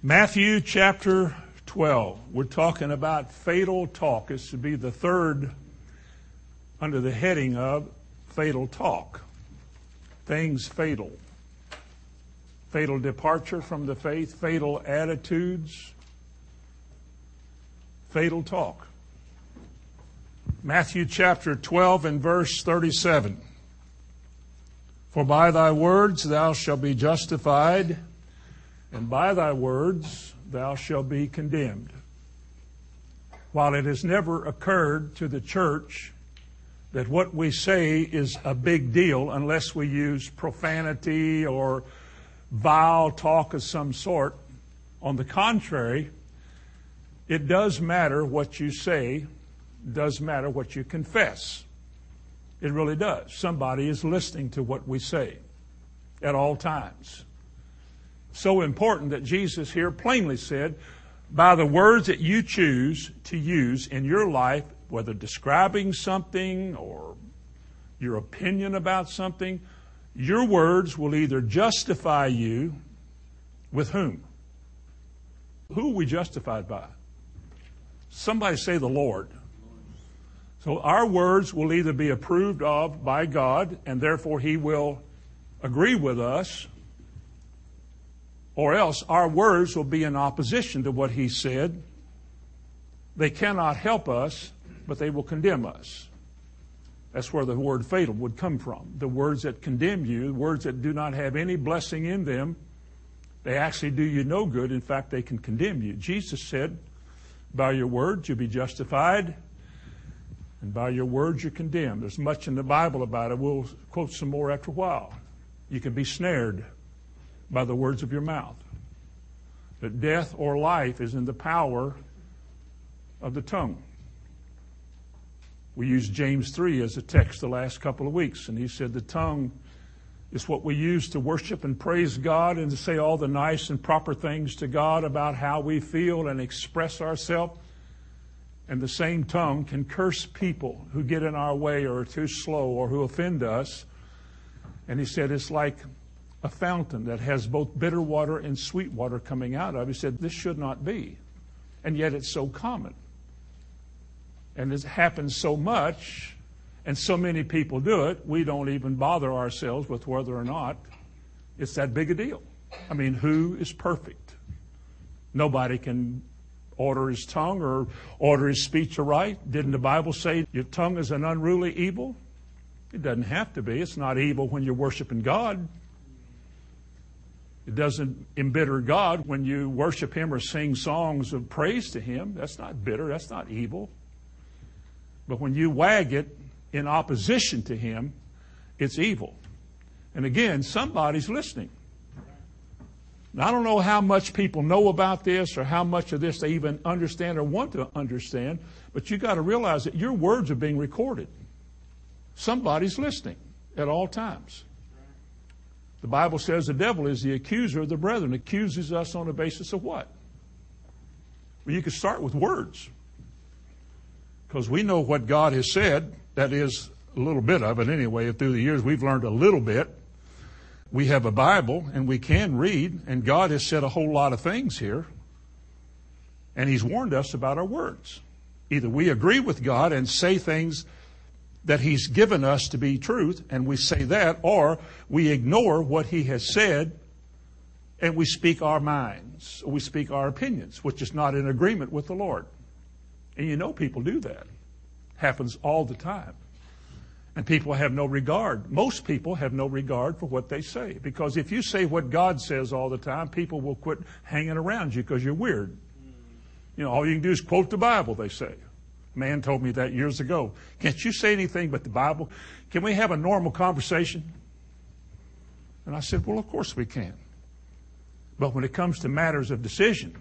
Matthew chapter 12. We're talking about fatal talk. This should be the third under the heading of fatal talk. Things fatal. Fatal departure from the faith, fatal attitudes, fatal talk. Matthew chapter 12 and verse 37. For by thy words thou shalt be justified, and by thy words thou shalt be condemned. While it has never occurred to the church that what we say is a big deal unless we use profanity or vile talk of some sort, on the contrary, it does matter what you say, does matter what you confess. It really does. Somebody is listening to what we say at all times. So important that Jesus here plainly said, by the words that you choose to use in your life, whether describing something or your opinion about something, your words will either justify you with whom? Who are we justified by? Somebody say the Lord. So our words will either be approved of by God and therefore He will agree with us, or else our words will be in opposition to what He said. They cannot help us, but they will condemn us. That's where the word fatal would come from. The words that condemn you, words that do not have any blessing in them, they actually do you no good. In fact, they can condemn you. Jesus said, By your words you'll be justified, and by your words you're condemned. There's much in the Bible about it. We'll quote some more after a while. You can be snared by the words of your mouth. That death or life is in the power of the tongue. We used James 3 as a text the last couple of weeks, and he said the tongue is what we use to worship and praise God and to say all the nice and proper things to God about how we feel and express ourselves. And the same tongue can curse people who get in our way or are too slow or who offend us. And he said it's like a fountain that has both bitter water and sweet water coming out of. He said this should not be. And yet it's so common. And it happens so much, and so many people do it, we don't even bother ourselves with whether or not it's that big a deal. I mean, who is perfect? Nobody can order his tongue or order his speech aright. Didn't the Bible say your tongue is an unruly evil? It doesn't have to be. It's not evil when you're worshiping God. It doesn't embitter God when you worship Him or sing songs of praise to Him. That's not bitter. That's not evil. But when you wag it in opposition to Him, it's evil. And again, somebody's listening. Now, I don't know how much people know about this or how much of this they even understand or want to understand, but you got to realize that your words are being recorded. Somebody's listening at all times. The Bible says the devil is the accuser of the brethren, accuses us on the basis of what? Well, you could start with words. Because we know what God has said, that is a little bit of it anyway. Through the years, we've learned a little bit. We have a Bible and we can read, and God has said a whole lot of things here. And He's warned us about our words. Either we agree with God and say things that He's given us to be truth, and we say that, or we ignore what He has said and we speak our minds, or we speak our opinions, which is not in agreement with the Lord. And you know people do that. Happens all the time. And people have no regard. Most people have no regard for what they say. Because if you say what God says all the time, people will quit hanging around you because you're weird. You know, all you can do is quote the Bible, they say. Man told me that years ago. Can't you say anything but the Bible? Can we have a normal conversation? And I said, Well, of course we can. But when it comes to matters of decision,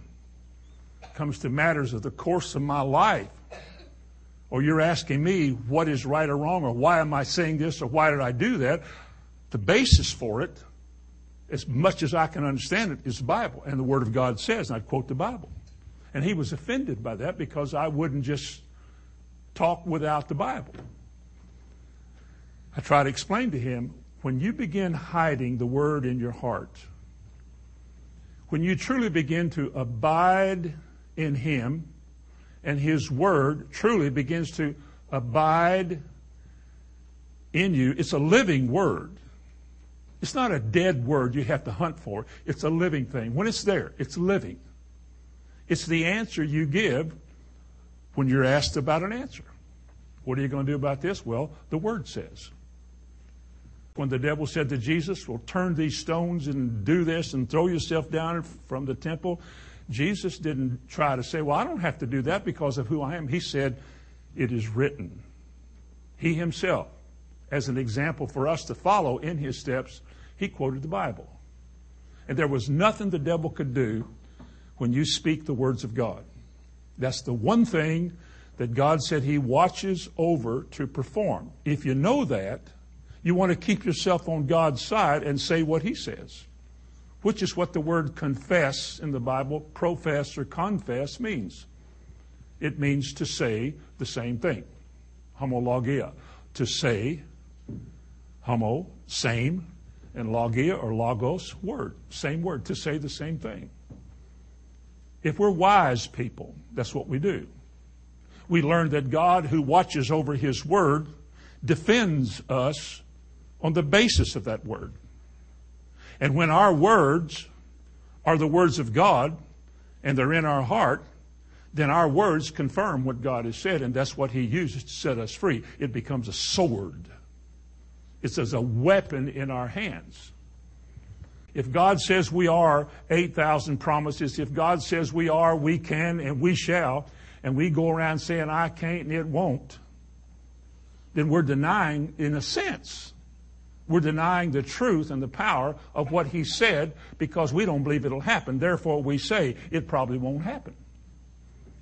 comes to matters of the course of my life, or you're asking me what is right or wrong, or why am I saying this, or why did I do that, the basis for it, as much as I can understand it, is the Bible. And the Word of God says, and I quote the Bible. And he was offended by that because I wouldn't just talk without the Bible. I try to explain to him when you begin hiding the Word in your heart, When you truly begin to abide in Him and His Word truly begins to abide in you, it's a living Word. It's not a dead word you have to hunt for. It's a living thing. When it's there, it's living. It's the answer you give when you're asked about an answer. What are you going to do about this? Well, the Word says. When the devil said to Jesus, Well, turn these stones and do this and throw yourself down from the temple, Jesus didn't try to say, Well, I don't have to do that because of who I am. He said, It is written. He himself, as an example for us to follow in his steps, he quoted the Bible. And there was nothing the devil could do when you speak the words of God. That's the one thing that God said He watches over to perform. If you know that, you want to keep yourself on God's side and say what He says, which is what the word confess in the Bible, profess or confess means. It means to say the same thing. Homologia. To say, homo, same, and logia or logos, word. Same word. To say the same thing. If we're wise people, that's what we do. We learn that God, who watches over His Word, defends us on the basis of that Word. And when our words are the words of God and they're in our heart, then our words confirm what God has said, and that's what He uses to set us free. It becomes a sword, it's as a weapon in our hands. If God says we are 8,000 promises, if God says we are, we can, and we shall, and we go around saying, I can't and it won't, then we're denying, in a sense, we're denying the truth and the power of what He said because we don't believe it'll happen. Therefore, we say it probably won't happen.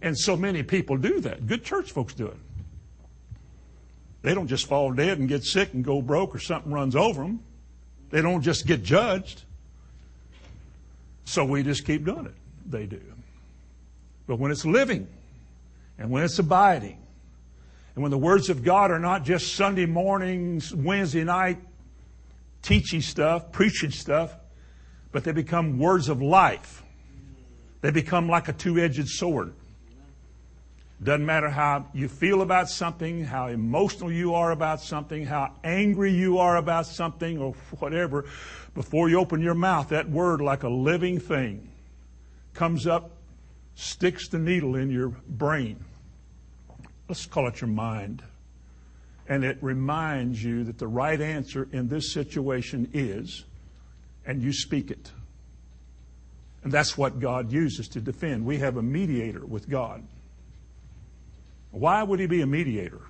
And so many people do that. Good church folks do it. They don't just fall dead and get sick and go broke or something runs over them. They don't just get judged. So we just keep doing it. They do. But when it's living and when it's abiding, and when the words of God are not just Sunday mornings, Wednesday night teaching stuff, preaching stuff, but they become words of life. They become like a two edged sword. Doesn't matter how you feel about something, how emotional you are about something, how angry you are about something, or whatever before you open your mouth, that word, like a living thing, comes up, sticks the needle in your brain. Let's call it your mind. And it reminds you that the right answer in this situation is, and you speak it. And that's what God uses to defend. We have a mediator with God. Why would he be a mediator?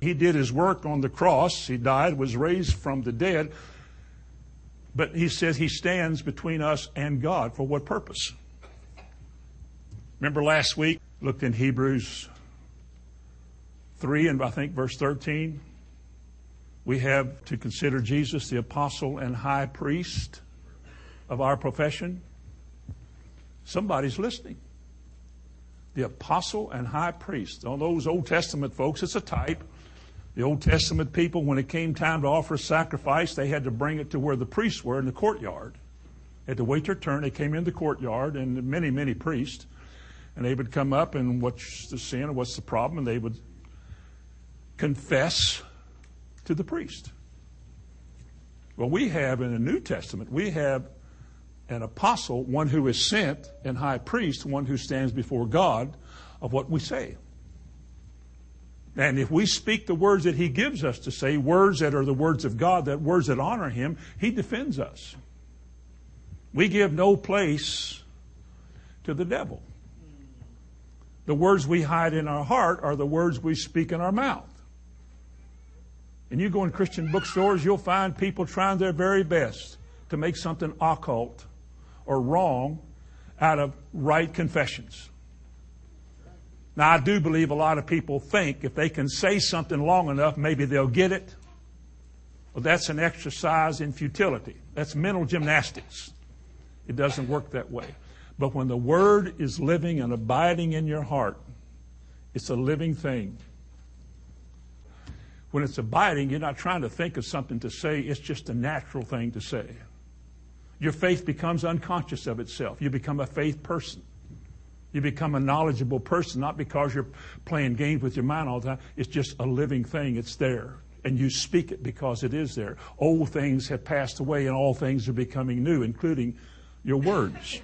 He did his work on the cross. He died, was raised from the dead. But he says he stands between us and God. For what purpose? Remember last week, looked in Hebrews 3 and I think verse 13. We have to consider Jesus the apostle and high priest of our profession. Somebody's listening. The apostle and high priest. All those Old Testament folks, it's a type. The Old Testament people, when it came time to offer a sacrifice, they had to bring it to where the priests were in the courtyard. They had to wait their turn. They came in the courtyard, and many, many priests, and they would come up and what's the sin, or what's the problem, and they would confess to the priest. Well, we have in the New Testament, we have an apostle, one who is sent, and high priest, one who stands before God of what we say. And if we speak the words that He gives us to say, words that are the words of God, that words that honor Him, He defends us. We give no place to the devil. The words we hide in our heart are the words we speak in our mouth. And you go in Christian bookstores, you'll find people trying their very best to make something occult or wrong out of right confessions. Now, I do believe a lot of people think if they can say something long enough, maybe they'll get it. Well, that's an exercise in futility. That's mental gymnastics. It doesn't work that way. But when the Word is living and abiding in your heart, it's a living thing. When it's abiding, you're not trying to think of something to say, it's just a natural thing to say. Your faith becomes unconscious of itself. You become a faith person. You become a knowledgeable person, not because you're playing games with your mind all the time. It's just a living thing. It's there. And you speak it because it is there. Old things have passed away and all things are becoming new, including your words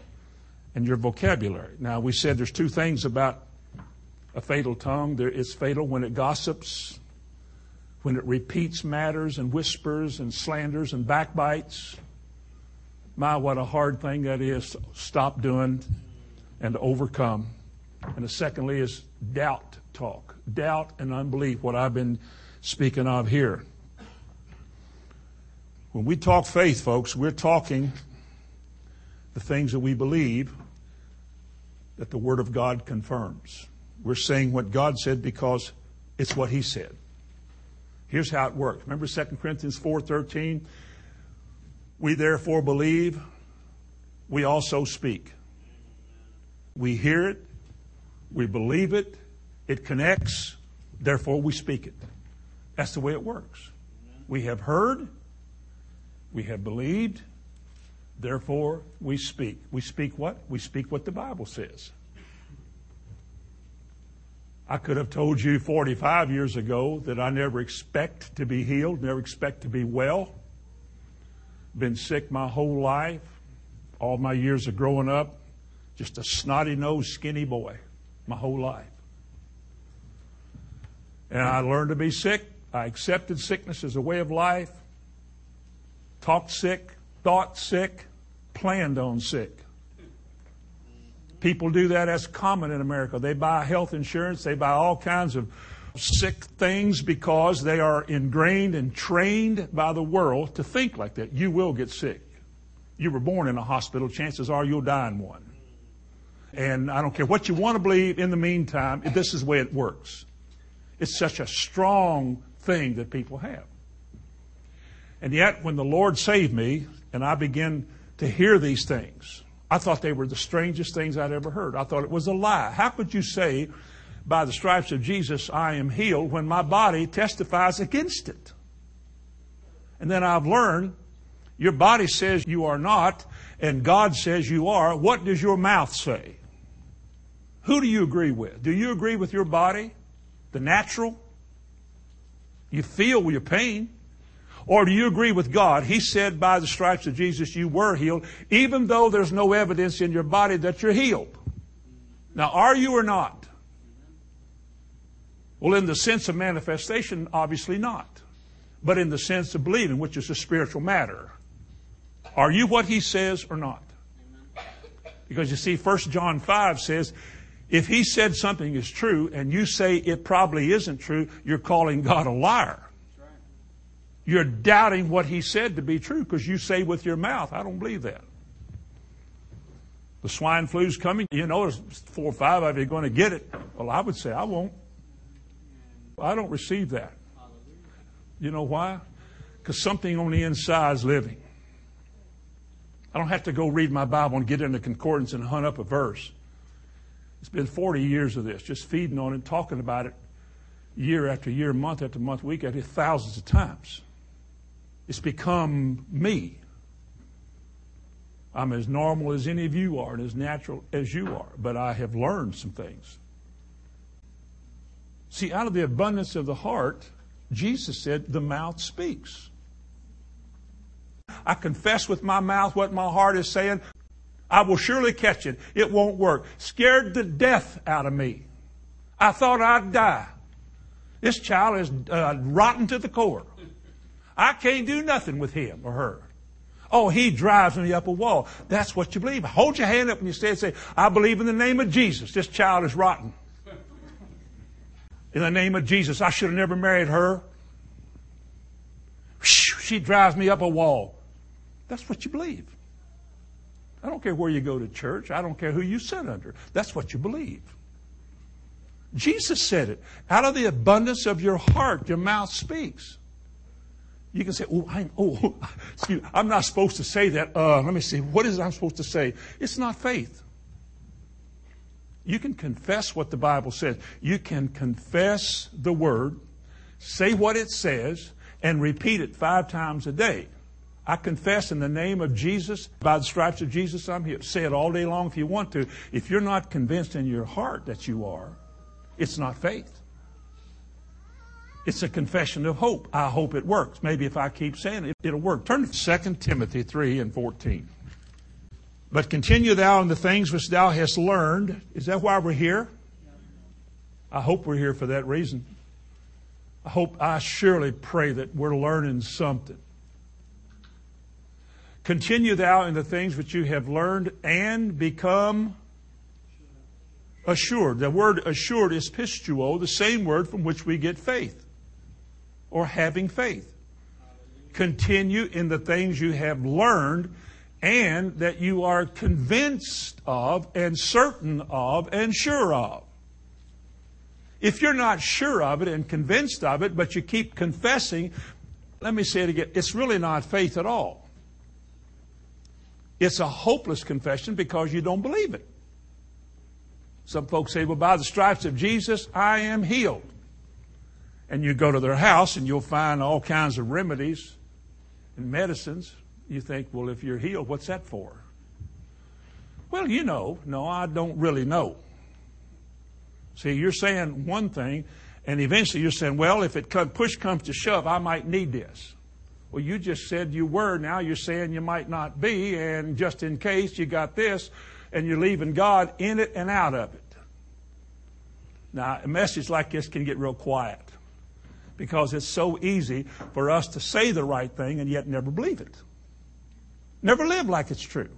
and your vocabulary. Now, we said there's two things about a fatal tongue. There, it's fatal when it gossips, when it repeats matters and whispers and slanders and backbites. My, what a hard thing that is to stop doing and overcome. And the secondly is doubt talk. Doubt and unbelief, what I've been speaking of here. When we talk faith, folks, we're talking the things that we believe that the Word of God confirms. We're saying what God said because it's what He said. Here's how it works. Remember 2 Corinthians 4:13? We therefore believe, we also speak. We hear it, we believe it, it connects, therefore we speak it. That's the way it works. We have heard, we have believed, therefore we speak. We speak what? We speak what the Bible says. I could have told you 45 years ago that I never expect to be healed, never expect to be well been sick my whole life, all my years of growing up, just a snotty nosed, skinny boy my whole life. And I learned to be sick. I accepted sickness as a way of life, talked sick, thought sick, planned on sick. People do that as common in America. They buy health insurance, they buy all kinds of sick things because they are ingrained and trained by the world to think like that. You will get sick. You were born in a hospital, chances are you'll die in one. And I don't care what you want to believe, in the meantime, this is the way it works. It's such a strong thing that people have. And yet, when the Lord saved me and I began to hear these things, I thought they were the strangest things I'd ever heard. I thought it was a lie. How could you say by the stripes of Jesus, I am healed when my body testifies against it. And then I've learned your body says you are not, and God says you are. What does your mouth say? Who do you agree with? Do you agree with your body, the natural? You feel your pain. Or do you agree with God? He said by the stripes of Jesus you were healed, even though there's no evidence in your body that you're healed. Now, are you or not? Well, in the sense of manifestation, obviously not. But in the sense of believing, which is a spiritual matter. Are you what he says or not? Because you see, 1 John 5 says, if he said something is true and you say it probably isn't true, you're calling God a liar. You're doubting what he said to be true because you say with your mouth, I don't believe that. The swine flu's coming. You know, there's four or five of you going to get it. Well, I would say I won't. I don't receive that. You know why? Because something on the inside is living. I don't have to go read my Bible and get into concordance and hunt up a verse. It's been 40 years of this, just feeding on it, talking about it year after year, month after month, week after thousands of times. It's become me. I'm as normal as any of you are and as natural as you are, but I have learned some things. See, out of the abundance of the heart, Jesus said, the mouth speaks. I confess with my mouth what my heart is saying. I will surely catch it. It won't work. Scared the death out of me. I thought I'd die. This child is uh, rotten to the core. I can't do nothing with him or her. Oh, he drives me up a wall. That's what you believe. Hold your hand up when you say, say, I believe in the name of Jesus. This child is rotten in the name of Jesus. I should have never married her. She drives me up a wall. That's what you believe. I don't care where you go to church. I don't care who you sit under. That's what you believe. Jesus said it. Out of the abundance of your heart, your mouth speaks. You can say, "Oh, I'm oh, excuse me, I'm not supposed to say that." Uh, let me see. What is it I'm supposed to say? It's not faith. You can confess what the Bible says. You can confess the word, say what it says, and repeat it five times a day. I confess in the name of Jesus, by the stripes of Jesus, I'm healed. Say it all day long if you want to. If you're not convinced in your heart that you are, it's not faith. It's a confession of hope. I hope it works. Maybe if I keep saying it, it'll work. Turn to 2 Timothy 3 and 14. But continue thou in the things which thou hast learned. Is that why we're here? I hope we're here for that reason. I hope, I surely pray that we're learning something. Continue thou in the things which you have learned and become assured. The word assured is pistuo, the same word from which we get faith or having faith. Continue in the things you have learned and that you are convinced of and certain of and sure of. If you're not sure of it and convinced of it, but you keep confessing, let me say it again, it's really not faith at all. It's a hopeless confession because you don't believe it. Some folks say, well, by the stripes of Jesus, I am healed. And you go to their house and you'll find all kinds of remedies and medicines. You think, well, if you're healed, what's that for? Well, you know. No, I don't really know. See, you're saying one thing, and eventually you're saying, well, if it come, push comes to shove, I might need this. Well, you just said you were. Now you're saying you might not be. And just in case you got this, and you're leaving God in it and out of it. Now, a message like this can get real quiet because it's so easy for us to say the right thing and yet never believe it. Never live like it's true.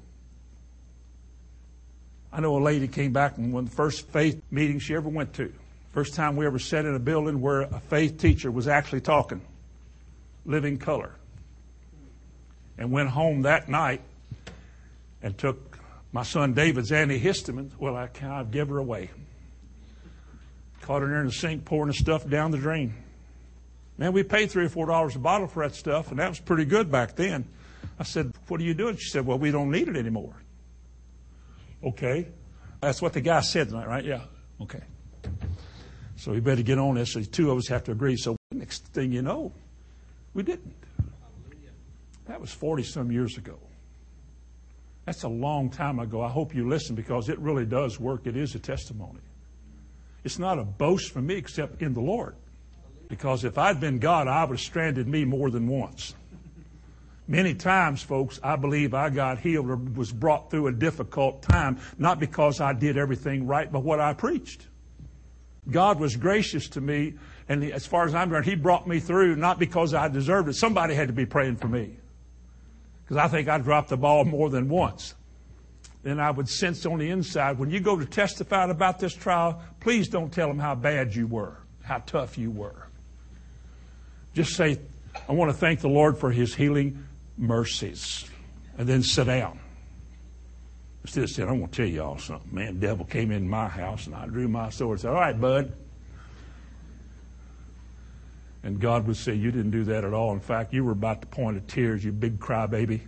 I know a lady came back from one of the first faith meetings she ever went to. First time we ever sat in a building where a faith teacher was actually talking, living color and went home that night and took my son David's antihistamine. Well, I kind of give her away. Caught her in the sink pouring the stuff down the drain. Man, we paid three or four dollars a bottle for that stuff, and that was pretty good back then. I said, What are you doing? She said, Well, we don't need it anymore. Okay. That's what the guy said tonight, right? Yeah. Okay. So we better get on this. So two of us have to agree. So next thing you know, we didn't. That was 40 some years ago. That's a long time ago. I hope you listen because it really does work. It is a testimony. It's not a boast for me except in the Lord. Because if I'd been God, I would have stranded me more than once. Many times, folks, I believe I got healed or was brought through a difficult time, not because I did everything right, but what I preached. God was gracious to me, and as far as I'm concerned, He brought me through not because I deserved it. Somebody had to be praying for me because I think I dropped the ball more than once. Then I would sense on the inside, when you go to testify about this trial, please don't tell them how bad you were, how tough you were. Just say, I want to thank the Lord for his healing mercies. And then sit down. Instead saying, I want to tell y'all something. Man, the devil came in my house and I drew my sword and said, All right, bud. And God would say, You didn't do that at all. In fact, you were about to point of tears, you big crybaby.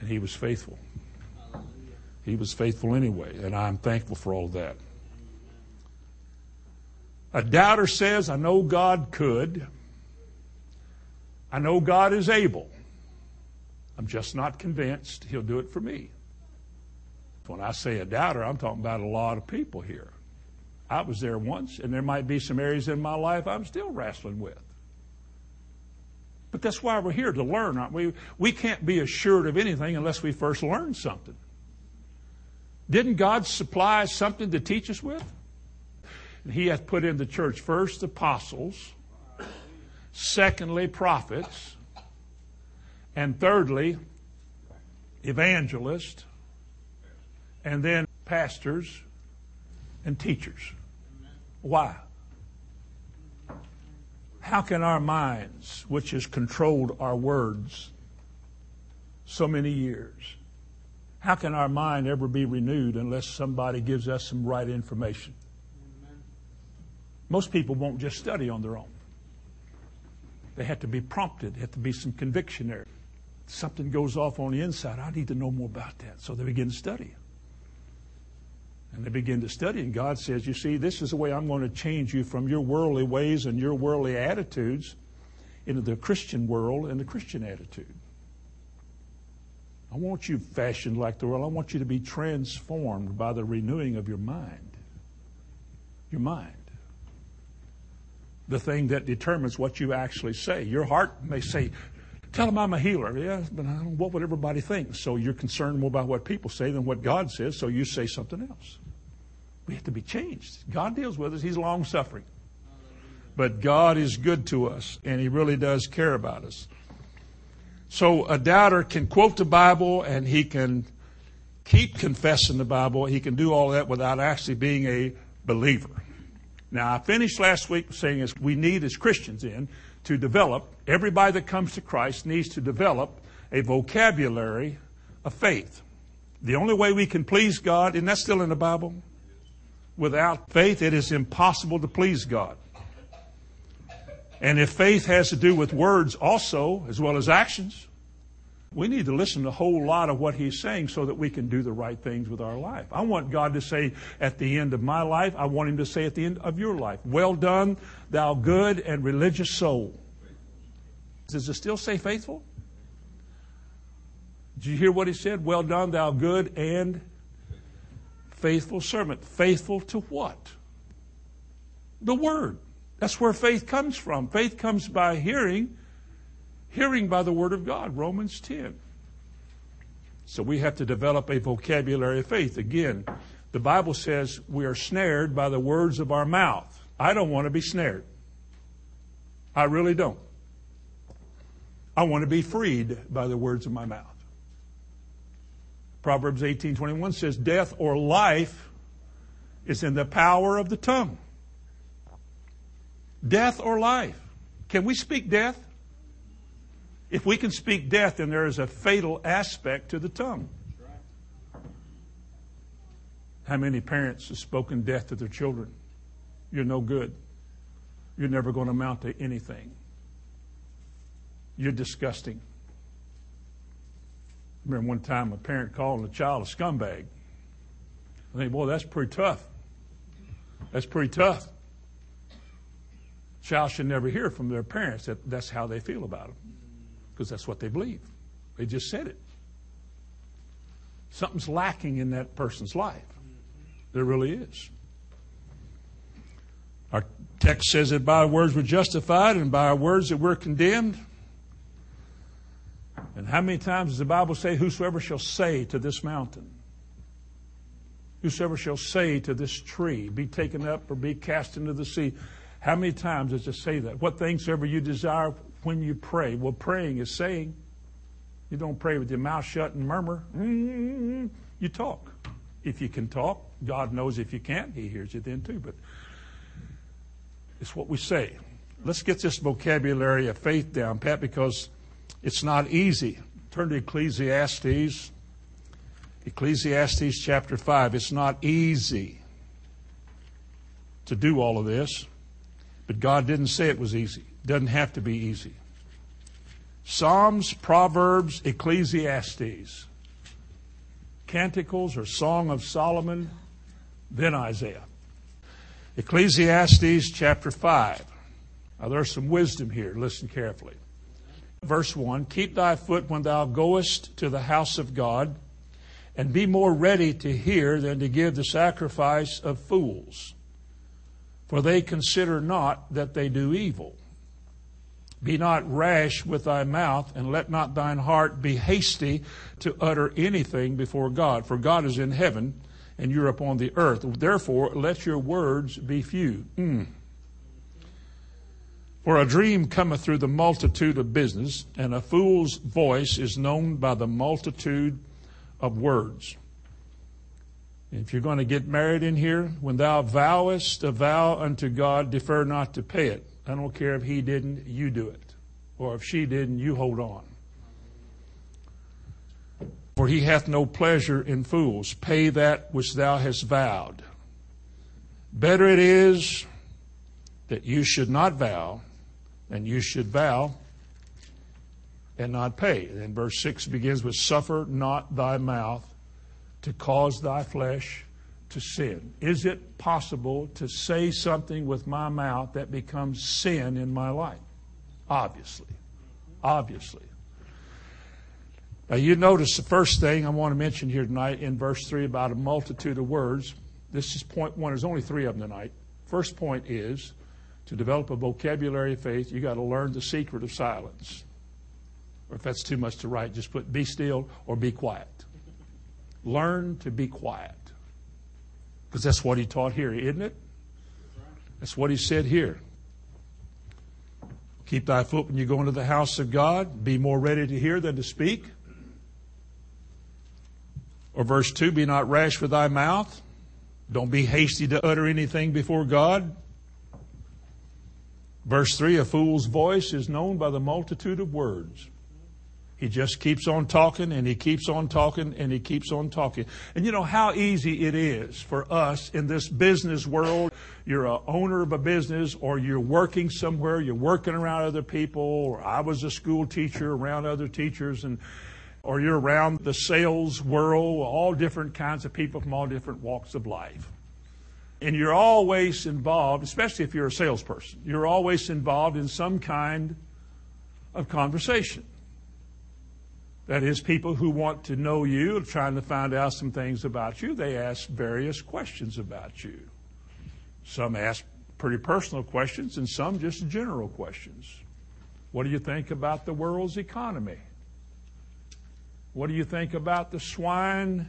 And He was faithful. He was faithful anyway, and I'm thankful for all that. A doubter says, I know God could. I know God is able. I'm just not convinced He'll do it for me. When I say a doubter, I'm talking about a lot of people here. I was there once, and there might be some areas in my life I'm still wrestling with. But that's why we're here to learn, aren't we? We can't be assured of anything unless we first learn something. Didn't God supply something to teach us with? He hath put in the church first apostles, secondly prophets, and thirdly evangelists, and then pastors and teachers. Why? How can our minds, which has controlled our words so many years, how can our mind ever be renewed unless somebody gives us some right information? Most people won't just study on their own. They have to be prompted, there have to be some conviction there. Something goes off on the inside. I need to know more about that. So they begin to study. And they begin to study, and God says, You see, this is the way I'm going to change you from your worldly ways and your worldly attitudes into the Christian world and the Christian attitude. I want you fashioned like the world. I want you to be transformed by the renewing of your mind. Your mind. The thing that determines what you actually say. Your heart may say, Tell them I'm a healer. Yeah, but what would everybody think? So you're concerned more about what people say than what God says, so you say something else. We have to be changed. God deals with us, He's long suffering. But God is good to us, and He really does care about us. So a doubter can quote the Bible and he can keep confessing the Bible. He can do all that without actually being a believer. Now, I finished last week saying as we need as Christians in to develop, everybody that comes to Christ needs to develop a vocabulary of faith. The only way we can please God, and that's still in the Bible, without faith, it is impossible to please God. And if faith has to do with words also, as well as actions, we need to listen to a whole lot of what he's saying so that we can do the right things with our life. I want God to say at the end of my life, I want him to say at the end of your life, well done, thou good and religious soul. Does it still say faithful? Did you hear what he said? Well done, thou good and faithful servant. Faithful to what? The word. That's where faith comes from. Faith comes by hearing, hearing by the Word of God, Romans 10. So we have to develop a vocabulary of faith. Again, the Bible says we are snared by the words of our mouth. I don't want to be snared. I really don't. I want to be freed by the words of my mouth. Proverbs 18:21 says death or life is in the power of the tongue. Death or life. Can we speak death? If we can speak death, then there is a fatal aspect to the tongue. How many parents have spoken death to their children? You're no good. You're never going to amount to anything. You're disgusting. I remember one time a parent calling a child a scumbag. I think, boy, that's pretty tough. That's pretty tough. Child should never hear from their parents that that's how they feel about them because that's what they believe. They just said it. Something's lacking in that person's life. There really is. Our text says that by our words we're justified and by our words that we're condemned. And how many times does the Bible say, Whosoever shall say to this mountain, whosoever shall say to this tree, be taken up or be cast into the sea, how many times does it say that? What things ever you desire when you pray? Well, praying is saying. You don't pray with your mouth shut and murmur. Mm-hmm. You talk. If you can talk, God knows if you can't, He hears you then too. But it's what we say. Let's get this vocabulary of faith down, Pat, because it's not easy. Turn to Ecclesiastes. Ecclesiastes chapter 5. It's not easy to do all of this. But God didn't say it was easy. Doesn't have to be easy. Psalms, Proverbs, Ecclesiastes, Canticles or Song of Solomon, then Isaiah. Ecclesiastes chapter 5. Now there's some wisdom here. Listen carefully. Verse 1 Keep thy foot when thou goest to the house of God, and be more ready to hear than to give the sacrifice of fools for they consider not that they do evil. Be not rash with thy mouth, and let not thine heart be hasty to utter anything before God. For God is in heaven, and you're upon the earth. Therefore, let your words be few. Mm. For a dream cometh through the multitude of business, and a fool's voice is known by the multitude of words. If you're going to get married in here, when thou vowest a vow unto God, defer not to pay it. I don't care if he didn't, you do it. Or if she didn't, you hold on. For he hath no pleasure in fools. Pay that which thou hast vowed. Better it is that you should not vow than you should vow and not pay. And verse 6 begins with, Suffer not thy mouth to cause thy flesh to sin? Is it possible to say something with my mouth that becomes sin in my life? Obviously. Obviously. Now, you notice the first thing I want to mention here tonight in verse 3 about a multitude of words. This is point one. There's only three of them tonight. First point is to develop a vocabulary of faith, you've got to learn the secret of silence. Or if that's too much to write, just put be still or be quiet. Learn to be quiet. Because that's what he taught here, isn't it? That's what he said here. Keep thy foot when you go into the house of God. Be more ready to hear than to speak. Or verse 2 Be not rash with thy mouth. Don't be hasty to utter anything before God. Verse 3 A fool's voice is known by the multitude of words. He just keeps on talking and he keeps on talking and he keeps on talking. And you know how easy it is for us in this business world. You're a owner of a business or you're working somewhere, you're working around other people, or I was a school teacher around other teachers and or you're around the sales world, all different kinds of people from all different walks of life. And you're always involved, especially if you're a salesperson, you're always involved in some kind of conversation. That is, people who want to know you, trying to find out some things about you, they ask various questions about you. Some ask pretty personal questions, and some just general questions. What do you think about the world's economy? What do you think about the swine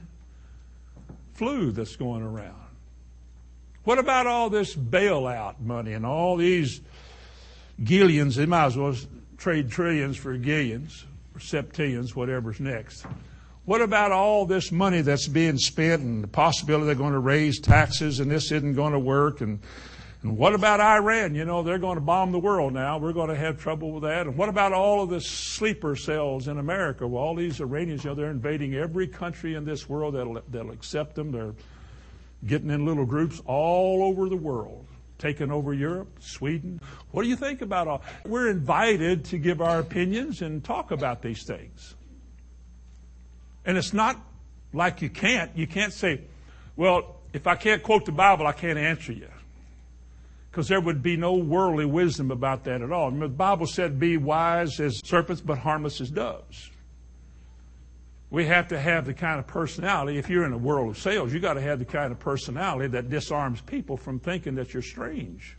flu that's going around? What about all this bailout money and all these gillions? They might as well trade trillions for gillions septillions, whatever's next. What about all this money that's being spent and the possibility they're going to raise taxes and this isn't going to work and and what about Iran? You know, they're going to bomb the world now. We're going to have trouble with that. And what about all of the sleeper cells in America? Well, all these Iranians, you know, they're invading every country in this world that'll, that'll accept them. They're getting in little groups all over the world, taking over Europe, Sweden. What do you think about all? We're invited to give our opinions and talk about these things. And it's not like you can't. You can't say, well, if I can't quote the Bible, I can't answer you because there would be no worldly wisdom about that at all. the Bible said, Be wise as serpents, but harmless as doves. We have to have the kind of personality. If you're in a world of sales, you got to have the kind of personality that disarms people from thinking that you're strange.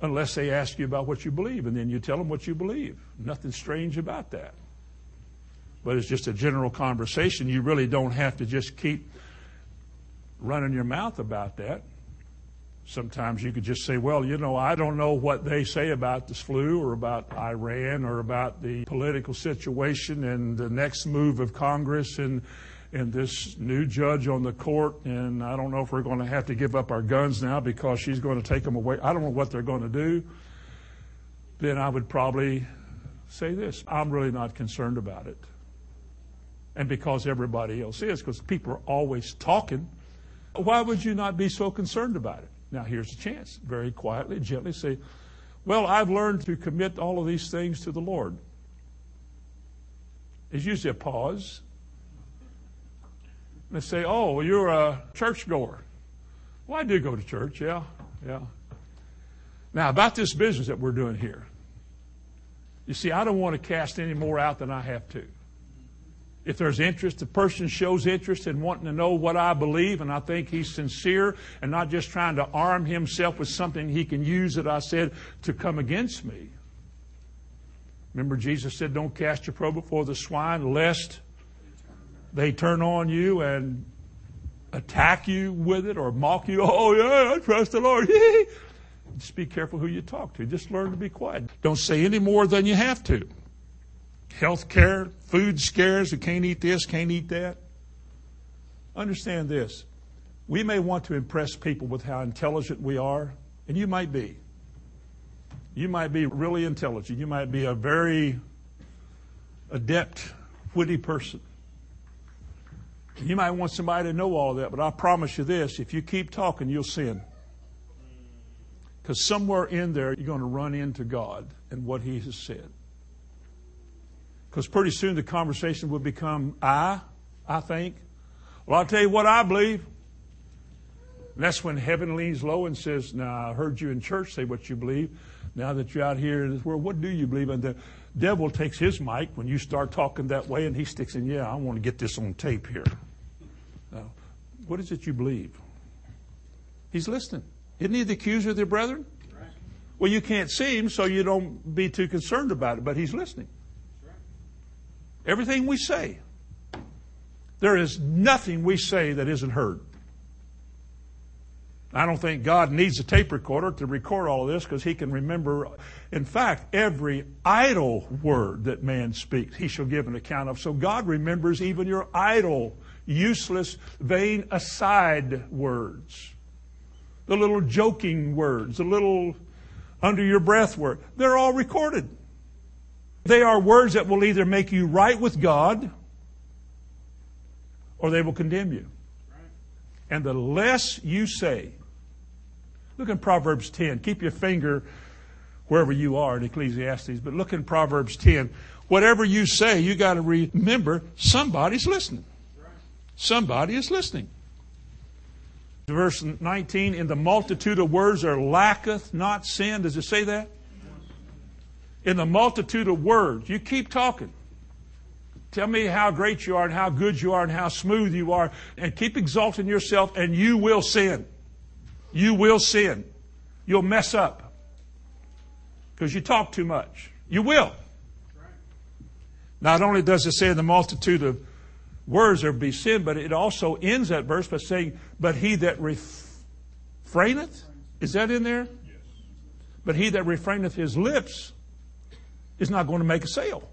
Unless they ask you about what you believe, and then you tell them what you believe. Nothing strange about that. But it's just a general conversation. You really don't have to just keep running your mouth about that. Sometimes you could just say, well, you know, I don't know what they say about this flu or about Iran or about the political situation and the next move of Congress and, and this new judge on the court. And I don't know if we're going to have to give up our guns now because she's going to take them away. I don't know what they're going to do. Then I would probably say this I'm really not concerned about it. And because everybody else is, because people are always talking, why would you not be so concerned about it? Now, here's a chance. Very quietly, gently say, Well, I've learned to commit all of these things to the Lord. There's usually a pause. They say, Oh, you're a churchgoer. Well, I do go to church, yeah, yeah. Now, about this business that we're doing here. You see, I don't want to cast any more out than I have to if there's interest, the person shows interest in wanting to know what I believe, and I think he's sincere and not just trying to arm himself with something he can use that I said to come against me. Remember, Jesus said, Don't cast your pearl before the swine, lest they turn on you and attack you with it or mock you. Oh, yeah, I trust the Lord. Just be careful who you talk to. Just learn to be quiet. Don't say any more than you have to health care, food scares, you can't eat this, can't eat that. Understand this. We may want to impress people with how intelligent we are, and you might be. You might be really intelligent. You might be a very adept, witty person. You might want somebody to know all that, but I promise you this if you keep talking, you'll sin. Because somewhere in there, you're going to run into God and what He has said. Because pretty soon the conversation will become I, I think. Well, I'll tell you what I believe. And that's when heaven leans low and says, Now, I heard you in church say what you believe, Now that you're out here in this world, what do you believe? And the devil takes his mic when you start talking that way and he sticks in, yeah, I want to get this on tape here. Now, what is it you believe? He's listening. Isn't he the accuser of their brethren? Well, you can't see him, so you don't be too concerned about it, but he's listening. Everything we say, there is nothing we say that isn't heard. I don't think God needs a tape recorder to record all of this because he can remember, in fact, every idle word that man speaks, he shall give an account of. So God remembers even your idle, useless, vain aside words. The little joking words, the little under your breath word. They're all recorded. They are words that will either make you right with God or they will condemn you. And the less you say, Look in Proverbs 10. Keep your finger wherever you are in Ecclesiastes, but look in Proverbs 10. Whatever you say, you got to remember somebody's listening. Somebody is listening. Verse 19, in the multitude of words there lacketh not sin. Does it say that? In the multitude of words. You keep talking. Tell me how great you are and how good you are and how smooth you are and keep exalting yourself and you will sin. You will sin. You'll mess up because you talk too much. You will. Not only does it say in the multitude of words there be sin, but it also ends that verse by saying, But he that refraineth, is that in there? Yes. But he that refraineth his lips is not going to make a sale.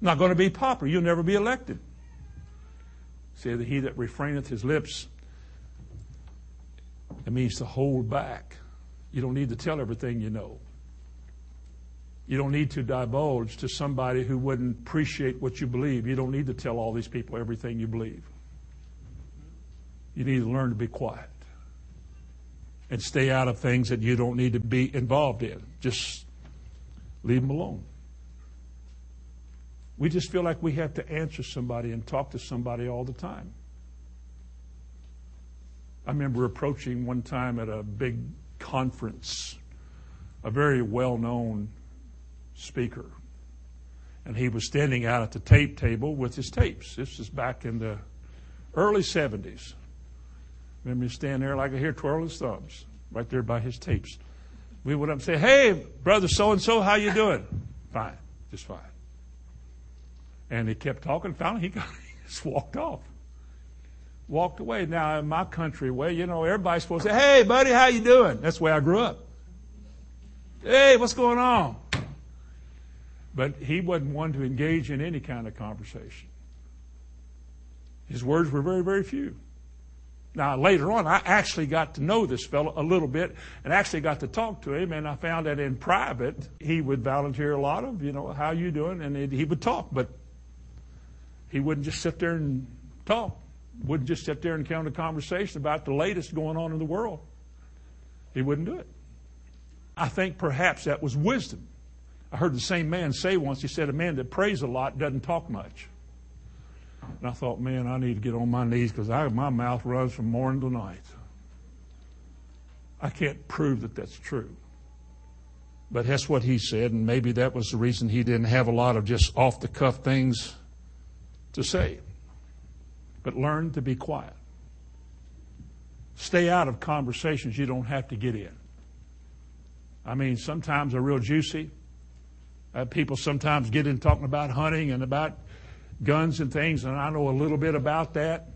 not going to be popular. You'll never be elected. Say that he that refraineth his lips it means to hold back. You don't need to tell everything you know. You don't need to divulge to somebody who wouldn't appreciate what you believe. You don't need to tell all these people everything you believe. You need to learn to be quiet and stay out of things that you don't need to be involved in. Just leave them alone. We just feel like we have to answer somebody and talk to somebody all the time. I remember approaching one time at a big conference a very well known speaker. And he was standing out at the tape table with his tapes. This is back in the early 70s. Remember him standing there like I hear twirling his thumbs, right there by his tapes. We went up and say, "Hey, brother, so and so, how you doing?" Fine, just fine. And he kept talking. Finally, he got he just walked off walked away. Now, in my country way, you know, everybody's supposed to say, hey, buddy, how you doing? That's the way I grew up. Hey, what's going on? But he wasn't one to engage in any kind of conversation. His words were very, very few. Now, later on, I actually got to know this fellow a little bit and actually got to talk to him, and I found that in private, he would volunteer a lot of, you know, how you doing? And he would talk, but he wouldn't just sit there and talk wouldn't just sit there and count a conversation about the latest going on in the world. He wouldn't do it. I think perhaps that was wisdom. I heard the same man say once, he said, a man that prays a lot doesn't talk much. And I thought, man, I need to get on my knees because my mouth runs from morning to night. I can't prove that that's true. But that's what he said, and maybe that was the reason he didn't have a lot of just off the cuff things to say but learn to be quiet. Stay out of conversations you don't have to get in. I mean, sometimes they're real juicy. Uh, people sometimes get in talking about hunting and about guns and things, and I know a little bit about that.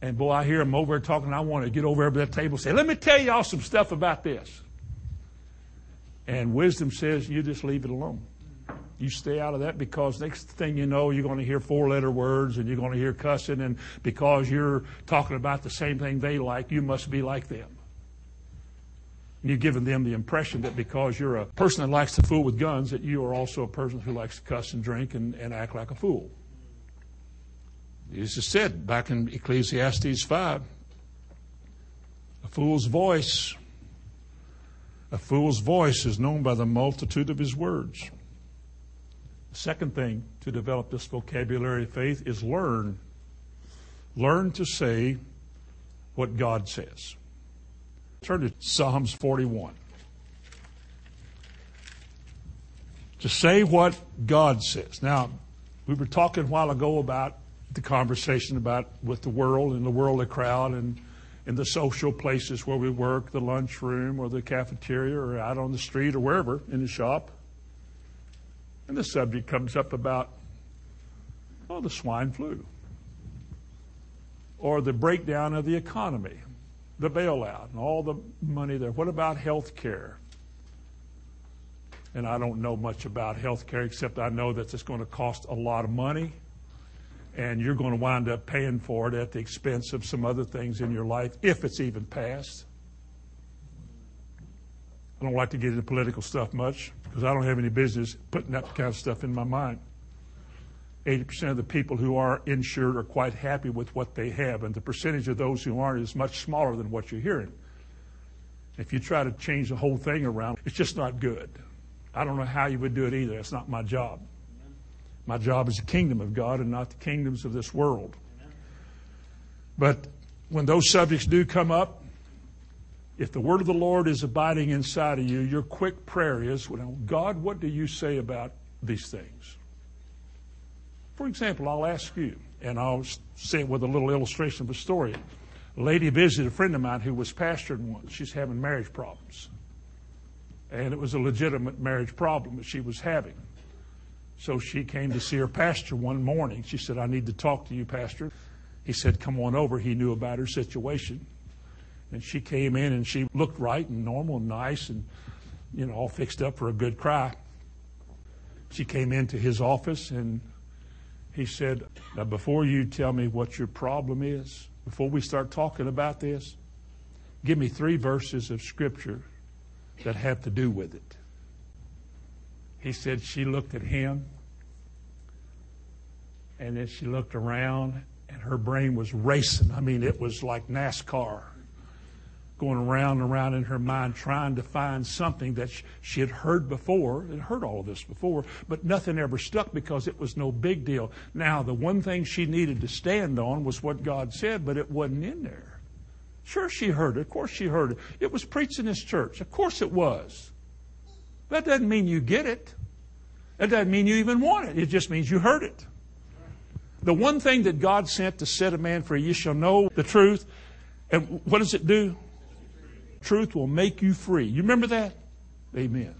And boy, I hear them over there talking. I want to get over to that table and say, "Let me tell y'all some stuff about this." And wisdom says, "You just leave it alone." You stay out of that because next thing you know, you're going to hear four letter words and you're going to hear cussing. And because you're talking about the same thing they like, you must be like them. And you've given them the impression that because you're a person that likes to fool with guns, that you are also a person who likes to cuss and drink and, and act like a fool. Jesus said back in Ecclesiastes 5 a fool's voice. A fool's voice is known by the multitude of his words. The second thing to develop this vocabulary of faith is learn. Learn to say what God says. Turn to Psalms 41. To say what God says. Now, we were talking a while ago about the conversation about with the world and the worldly crowd and in the social places where we work, the lunchroom or the cafeteria or out on the street or wherever in the shop. And the subject comes up about, oh, the swine flu or the breakdown of the economy, the bailout and all the money there. What about health care? And I don't know much about health care except I know that it's going to cost a lot of money and you're going to wind up paying for it at the expense of some other things in your life, if it's even passed. I don't like to get into political stuff much because I don't have any business putting that kind of stuff in my mind. 80% of the people who are insured are quite happy with what they have, and the percentage of those who aren't is much smaller than what you're hearing. If you try to change the whole thing around, it's just not good. I don't know how you would do it either. It's not my job. My job is the kingdom of God and not the kingdoms of this world. But when those subjects do come up, if the word of the Lord is abiding inside of you, your quick prayer is, God, what do you say about these things? For example, I'll ask you, and I'll say it with a little illustration of a story. A lady visited a friend of mine who was pastored once. She's having marriage problems. And it was a legitimate marriage problem that she was having. So she came to see her pastor one morning. She said, I need to talk to you, Pastor. He said, Come on over. He knew about her situation. And she came in and she looked right and normal and nice and, you know, all fixed up for a good cry. She came into his office and he said, Now, before you tell me what your problem is, before we start talking about this, give me three verses of Scripture that have to do with it. He said she looked at him and then she looked around and her brain was racing. I mean, it was like NASCAR going around and around in her mind trying to find something that she had heard before and heard all of this before, but nothing ever stuck because it was no big deal. Now, the one thing she needed to stand on was what God said, but it wasn't in there. Sure, she heard it. Of course, she heard it. It was preached in this church. Of course, it was. That doesn't mean you get it. That doesn't mean you even want it. It just means you heard it. The one thing that God sent to set a man free, you shall know the truth. And what does it do? Truth will make you free. You remember that? Amen.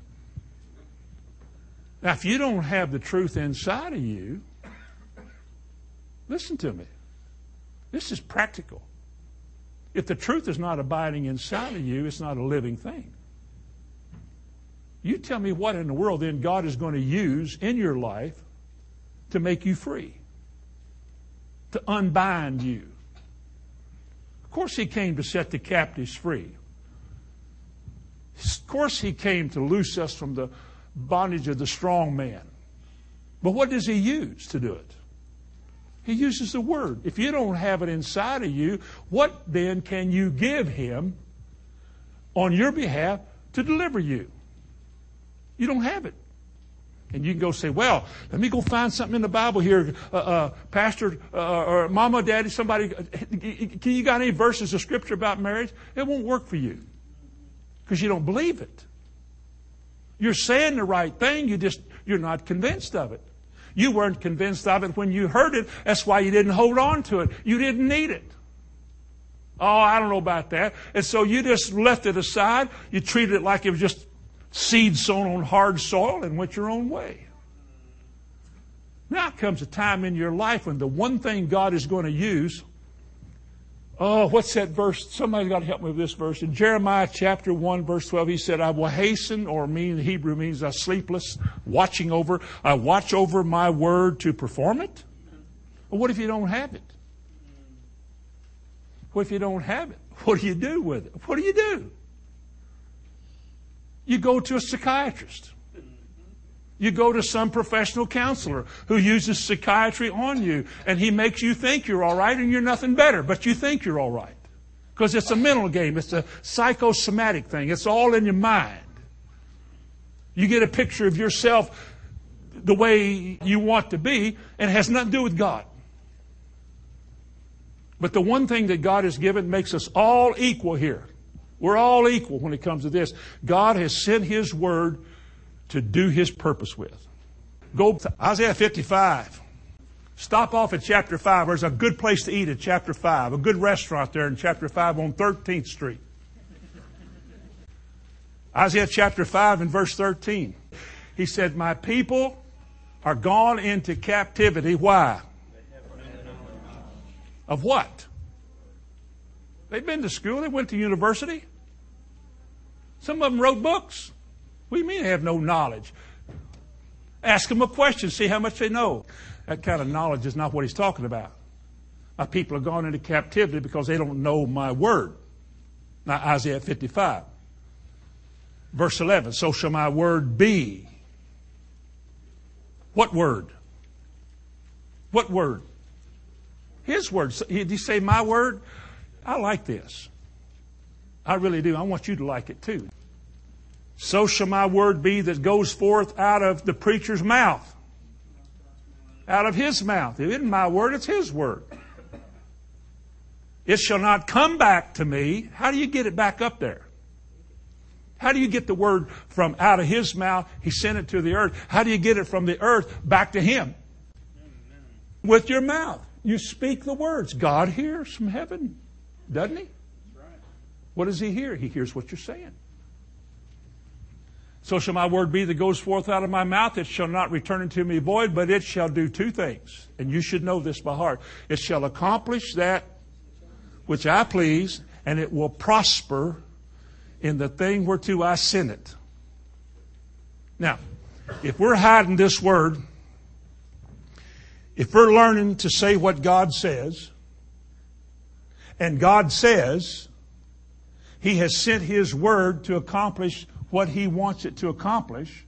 Now, if you don't have the truth inside of you, listen to me. This is practical. If the truth is not abiding inside of you, it's not a living thing. You tell me what in the world then God is going to use in your life to make you free, to unbind you. Of course, He came to set the captives free. Of course, He came to loose us from the bondage of the strong man. But what does He use to do it? He uses the Word. If you don't have it inside of you, what then can you give Him on your behalf to deliver you? You don't have it. And you can go say, well, let me go find something in the Bible here, uh, uh, Pastor uh, or Mama, Daddy, somebody. Can you got any verses of Scripture about marriage? It won't work for you because you don't believe it. You're saying the right thing, you just you're not convinced of it. You weren't convinced of it when you heard it. That's why you didn't hold on to it. You didn't need it. Oh, I don't know about that. And so you just left it aside. You treated it like it was just seed sown on hard soil and went your own way. Now comes a time in your life when the one thing God is going to use. Oh, what's that verse? Somebody's got to help me with this verse. In Jeremiah chapter 1, verse 12, he said, I will hasten, or mean Hebrew means I sleepless, watching over. I watch over my word to perform it. Well, what if you don't have it? What if you don't have it? What do you do with it? What do you do? You go to a psychiatrist. You go to some professional counselor who uses psychiatry on you and he makes you think you're all right and you're nothing better, but you think you're all right. Because it's a mental game. It's a psychosomatic thing. It's all in your mind. You get a picture of yourself the way you want to be and it has nothing to do with God. But the one thing that God has given makes us all equal here. We're all equal when it comes to this. God has sent His Word to do His purpose with. Go to Isaiah 55. Stop off at chapter 5. There's a good place to eat at chapter 5, a good restaurant there in chapter 5 on 13th Street. Isaiah chapter 5 and verse 13. He said, My people are gone into captivity. Why? Of what? They've been to school, they went to university. Some of them wrote books. What do you mean they have no knowledge? Ask them a question, see how much they know. That kind of knowledge is not what he's talking about. My people are gone into captivity because they don't know my word. Now, Isaiah 55. Verse 11, so shall my word be. What word? What word? His word. Did he say my word? I like this. I really do. I want you to like it too. So shall my word be that goes forth out of the preacher's mouth. Out of his mouth. It isn't my word, it's his word. It shall not come back to me. How do you get it back up there? How do you get the word from out of his mouth? He sent it to the earth. How do you get it from the earth back to him? With your mouth. You speak the words. God hears from heaven, doesn't he? What does he hear? He hears what you're saying. So shall my word be that goes forth out of my mouth. It shall not return unto me void, but it shall do two things. And you should know this by heart. It shall accomplish that which I please, and it will prosper in the thing whereto I send it. Now, if we're hiding this word, if we're learning to say what God says, and God says He has sent His word to accomplish what He wants it to accomplish.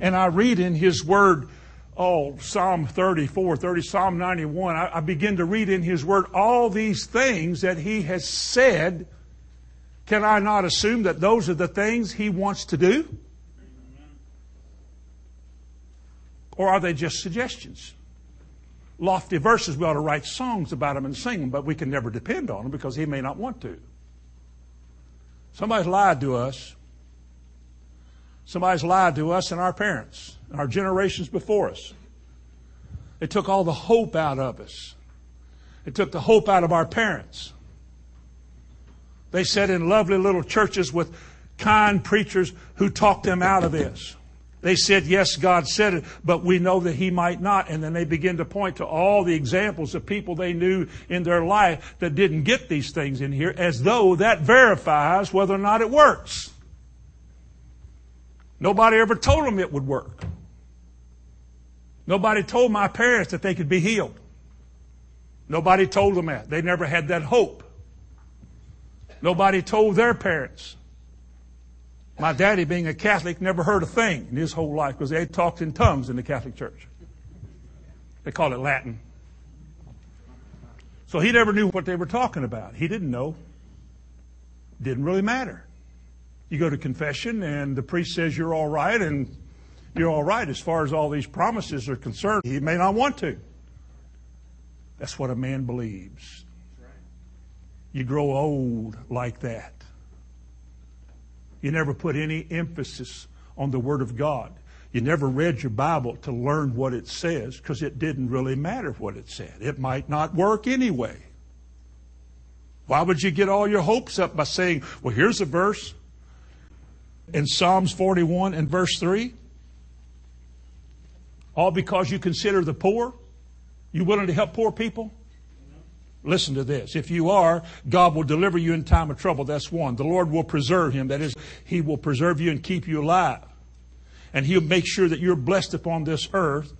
And I read in His Word, oh, Psalm 34, 30, Psalm 91, I, I begin to read in His Word all these things that He has said. Can I not assume that those are the things He wants to do? Or are they just suggestions? Lofty verses, we ought to write songs about them and sing them, but we can never depend on them because He may not want to. Somebody's lied to us. Somebody's lied to us and our parents, and our generations before us. It took all the hope out of us. It took the hope out of our parents. They sat in lovely little churches with kind preachers who talked them out of this. They said, yes, God said it, but we know that He might not. And then they begin to point to all the examples of people they knew in their life that didn't get these things in here as though that verifies whether or not it works. Nobody ever told them it would work. Nobody told my parents that they could be healed. Nobody told them that. They never had that hope. Nobody told their parents my daddy, being a Catholic, never heard a thing in his whole life because they talked in tongues in the Catholic Church. They call it Latin. So he never knew what they were talking about. He didn't know. Didn't really matter. You go to confession and the priest says you're all right and you're all right as far as all these promises are concerned. He may not want to. That's what a man believes. You grow old like that. You never put any emphasis on the Word of God. You never read your Bible to learn what it says because it didn't really matter what it said. It might not work anyway. Why would you get all your hopes up by saying, well, here's a verse in Psalms 41 and verse 3? All because you consider the poor? You willing to help poor people? Listen to this. If you are, God will deliver you in time of trouble. That's one. The Lord will preserve him. That is, He will preserve you and keep you alive. And He'll make sure that you're blessed upon this earth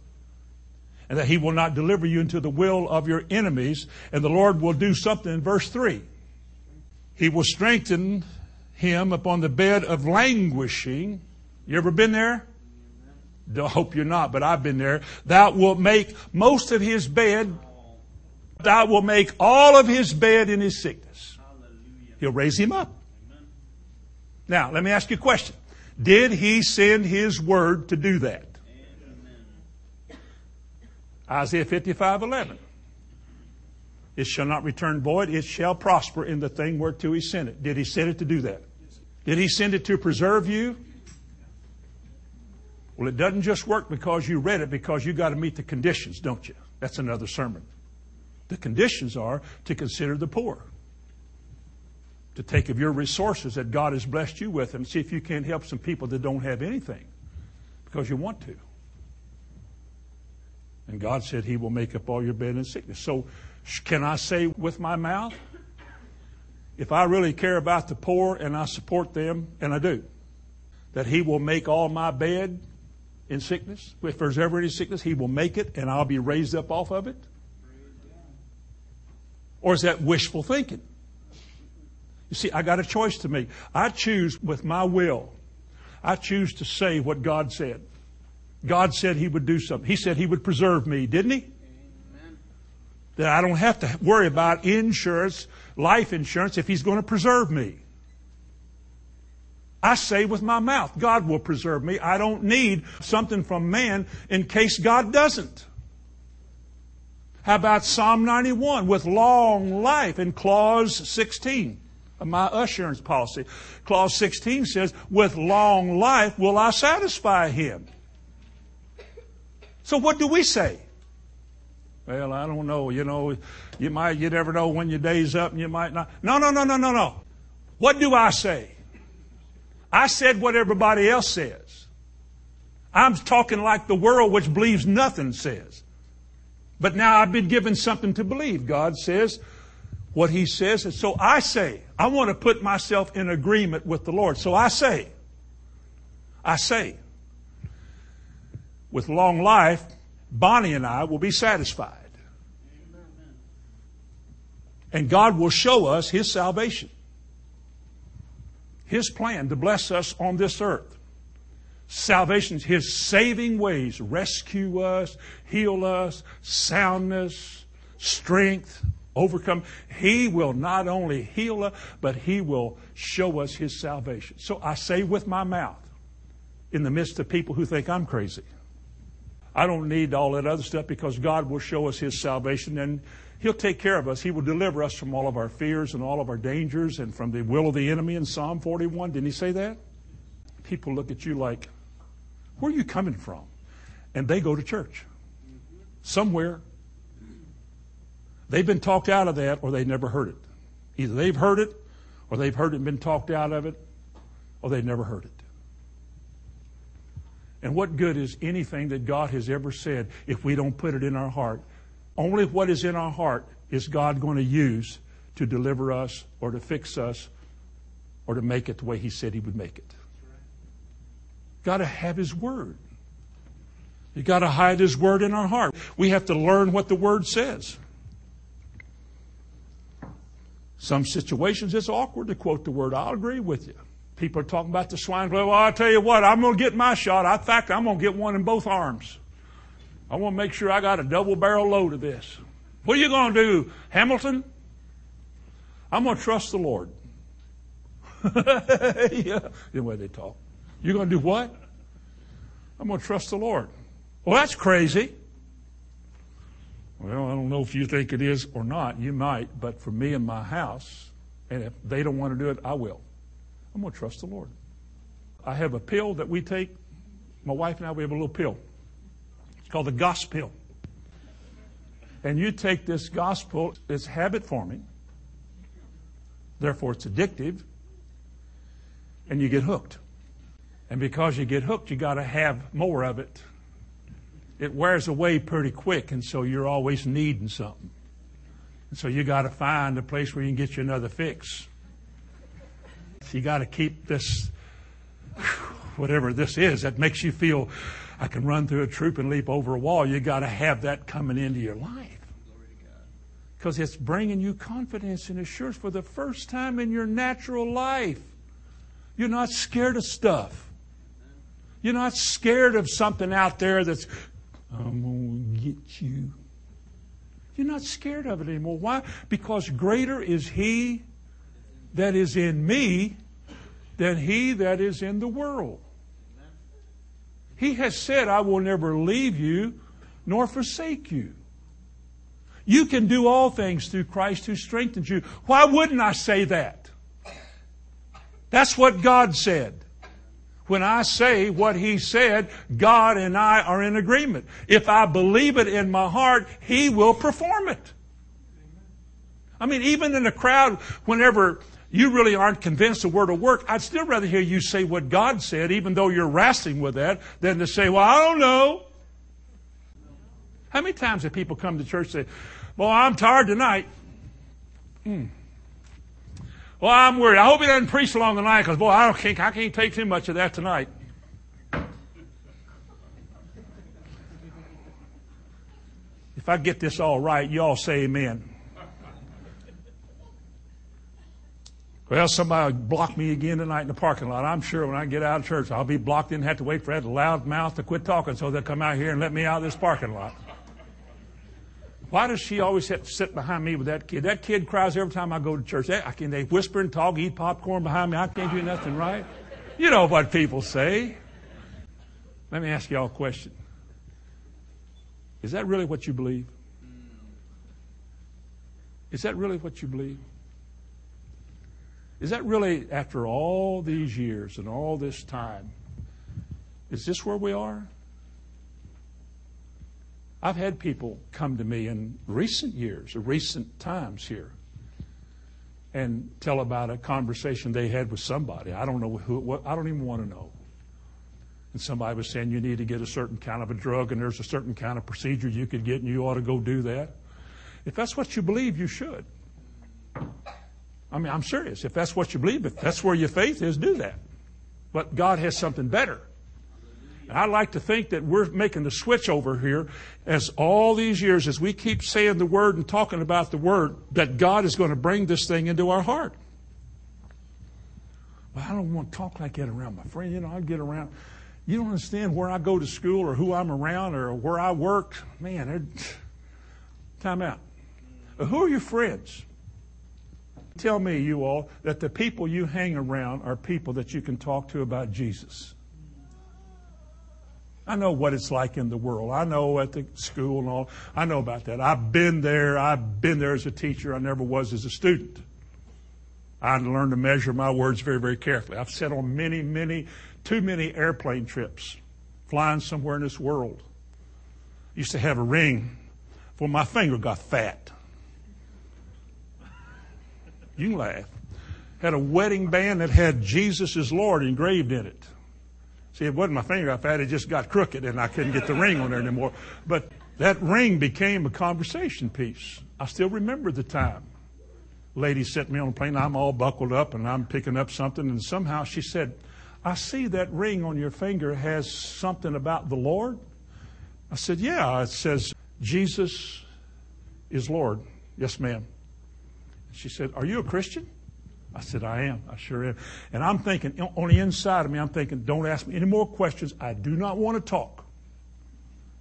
and that He will not deliver you into the will of your enemies. And the Lord will do something in verse 3. He will strengthen him upon the bed of languishing. You ever been there? I hope you're not, but I've been there. Thou wilt make most of his bed Thou will make all of his bed in his sickness. He'll raise him up. Now, let me ask you a question. Did he send his word to do that? Isaiah 55 11. It shall not return void. It shall prosper in the thing whereto he sent it. Did he send it to do that? Did he send it to preserve you? Well, it doesn't just work because you read it, because you got to meet the conditions, don't you? That's another sermon. The conditions are to consider the poor, to take of your resources that God has blessed you with and see if you can't help some people that don't have anything because you want to. And God said He will make up all your bed and sickness. So, can I say with my mouth? If I really care about the poor and I support them, and I do, that He will make all my bed in sickness. If there's ever any sickness, He will make it and I'll be raised up off of it? Or is that wishful thinking? You see, I got a choice to make. I choose with my will. I choose to say what God said. God said He would do something. He said He would preserve me, didn't He? Amen. That I don't have to worry about insurance, life insurance, if He's going to preserve me. I say with my mouth, God will preserve me. I don't need something from man in case God doesn't. How about Psalm 91 with long life in clause 16 of my assurance policy? Clause 16 says, with long life will I satisfy him. So what do we say? Well, I don't know. You know, you might, you never know when your day's up and you might not. No, no, no, no, no, no. What do I say? I said what everybody else says. I'm talking like the world which believes nothing says. But now I've been given something to believe. God says what He says. And so I say, I want to put myself in agreement with the Lord. So I say, I say, with long life, Bonnie and I will be satisfied. And God will show us His salvation. His plan to bless us on this earth. Salvation, His saving ways, rescue us, heal us, soundness, strength, overcome. He will not only heal us, but He will show us His salvation. So I say with my mouth, in the midst of people who think I'm crazy. I don't need all that other stuff because God will show us His salvation and He'll take care of us. He will deliver us from all of our fears and all of our dangers and from the will of the enemy in Psalm 41. Didn't he say that? People look at you like, where are you coming from? And they go to church. Somewhere. They've been talked out of that or they never heard it. Either they've heard it or they've heard it and been talked out of it or they've never heard it. And what good is anything that God has ever said if we don't put it in our heart only what is in our heart is God going to use to deliver us or to fix us or to make it the way He said He would make it. Got to have His Word. You got to hide His Word in our heart. We have to learn what the Word says. Some situations it's awkward to quote the Word. I'll agree with you. People are talking about the swine flu. Well, I'll tell you what, I'm going to get my shot. In fact, I'm going to get one in both arms. I want to make sure I got a double barrel load of this. What are you going to do, Hamilton? I'm going to trust the Lord. yeah, the way they talk. You're going to do what? I'm going to trust the Lord. Well, that's crazy. Well, I don't know if you think it is or not. You might, but for me and my house, and if they don't want to do it, I will. I'm going to trust the Lord. I have a pill that we take. My wife and I, we have a little pill It's called the gospel. And you take this gospel, it's habit forming, therefore it's addictive, and you get hooked. And because you get hooked, you got to have more of it. It wears away pretty quick, and so you're always needing something. And so you got to find a place where you can get you another fix. You got to keep this, whatever this is, that makes you feel I can run through a troop and leap over a wall. You got to have that coming into your life. Because it's bringing you confidence and assurance for the first time in your natural life. You're not scared of stuff. You're not scared of something out there that's, I'm going to get you. You're not scared of it anymore. Why? Because greater is He that is in me than He that is in the world. He has said, I will never leave you nor forsake you. You can do all things through Christ who strengthens you. Why wouldn't I say that? That's what God said. When I say what He said, God and I are in agreement. If I believe it in my heart, He will perform it. I mean, even in a crowd, whenever you really aren't convinced the word will work, I'd still rather hear you say what God said, even though you're wrestling with that, than to say, well, I don't know. How many times have people come to church and say, well, I'm tired tonight. Hmm. Well, I'm worried. I hope he doesn't preach along the night because, boy, I, don't think, I can't take too much of that tonight. If I get this all right, you all say amen. Well, somebody blocked me again tonight in the parking lot. I'm sure when I get out of church, I'll be blocked in and have to wait for that loud mouth to quit talking so they'll come out here and let me out of this parking lot. Why does she always have to sit behind me with that kid? That kid cries every time I go to church. They, I can, they whisper and talk, eat popcorn behind me. I can't do nothing right. You know what people say. Let me ask y'all a question. Is that really what you believe? Is that really what you believe? Is that really, after all these years and all this time, is this where we are? I've had people come to me in recent years, recent times here, and tell about a conversation they had with somebody. I don't know who it was. I don't even want to know. And somebody was saying you need to get a certain kind of a drug, and there's a certain kind of procedure you could get, and you ought to go do that. If that's what you believe, you should. I mean, I'm serious. If that's what you believe, if that's where your faith is, do that. But God has something better. And I like to think that we're making the switch over here as all these years, as we keep saying the word and talking about the word, that God is going to bring this thing into our heart. Well, I don't want to talk like that around my friend. You know, I get around. You don't understand where I go to school or who I'm around or where I work. Man, time out. Who are your friends? Tell me, you all, that the people you hang around are people that you can talk to about Jesus. I know what it's like in the world. I know at the school and all. I know about that. I've been there. I've been there as a teacher. I never was as a student. I learned to measure my words very, very carefully. I've sat on many, many, too many airplane trips, flying somewhere in this world. Used to have a ring for my finger got fat. You can laugh. Had a wedding band that had Jesus is Lord engraved in it. See, it wasn't my finger I had, it just got crooked and I couldn't get the ring on there anymore. But that ring became a conversation piece. I still remember the time. Lady sent me on a plane, I'm all buckled up and I'm picking up something, and somehow she said, I see that ring on your finger has something about the Lord. I said, Yeah, it says, Jesus is Lord. Yes, ma'am. She said, Are you a Christian? I said, I am. I sure am. And I'm thinking, on the inside of me, I'm thinking, don't ask me any more questions. I do not want to talk.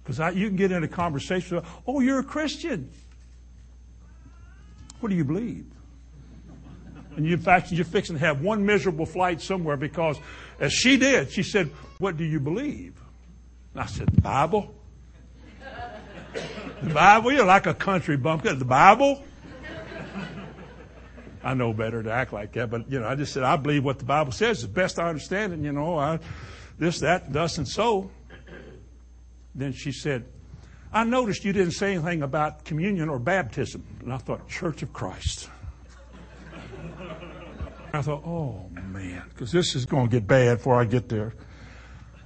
Because you can get in a conversation, oh, you're a Christian. What do you believe? And you, in fact, you're fixing to have one miserable flight somewhere because, as she did, she said, What do you believe? And I said, Bible. The Bible? You're like a country bumpkin. The Bible? I know better to act like that, but you know, I just said I believe what the Bible says is best I understand it. You know, I, this, that, thus, and so. Then she said, "I noticed you didn't say anything about communion or baptism," and I thought, Church of Christ. I thought, oh man, because this is going to get bad before I get there.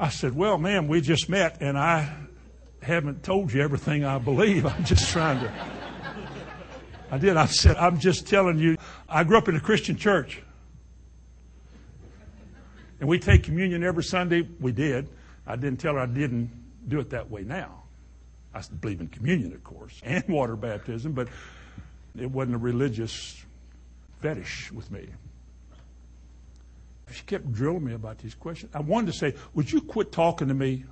I said, well, ma'am, we just met, and I haven't told you everything I believe. I'm just trying to. I did. I said, I'm just telling you, I grew up in a Christian church. And we take communion every Sunday. We did. I didn't tell her I didn't do it that way now. I believe in communion, of course, and water baptism, but it wasn't a religious fetish with me. She kept drilling me about these questions. I wanted to say, Would you quit talking to me?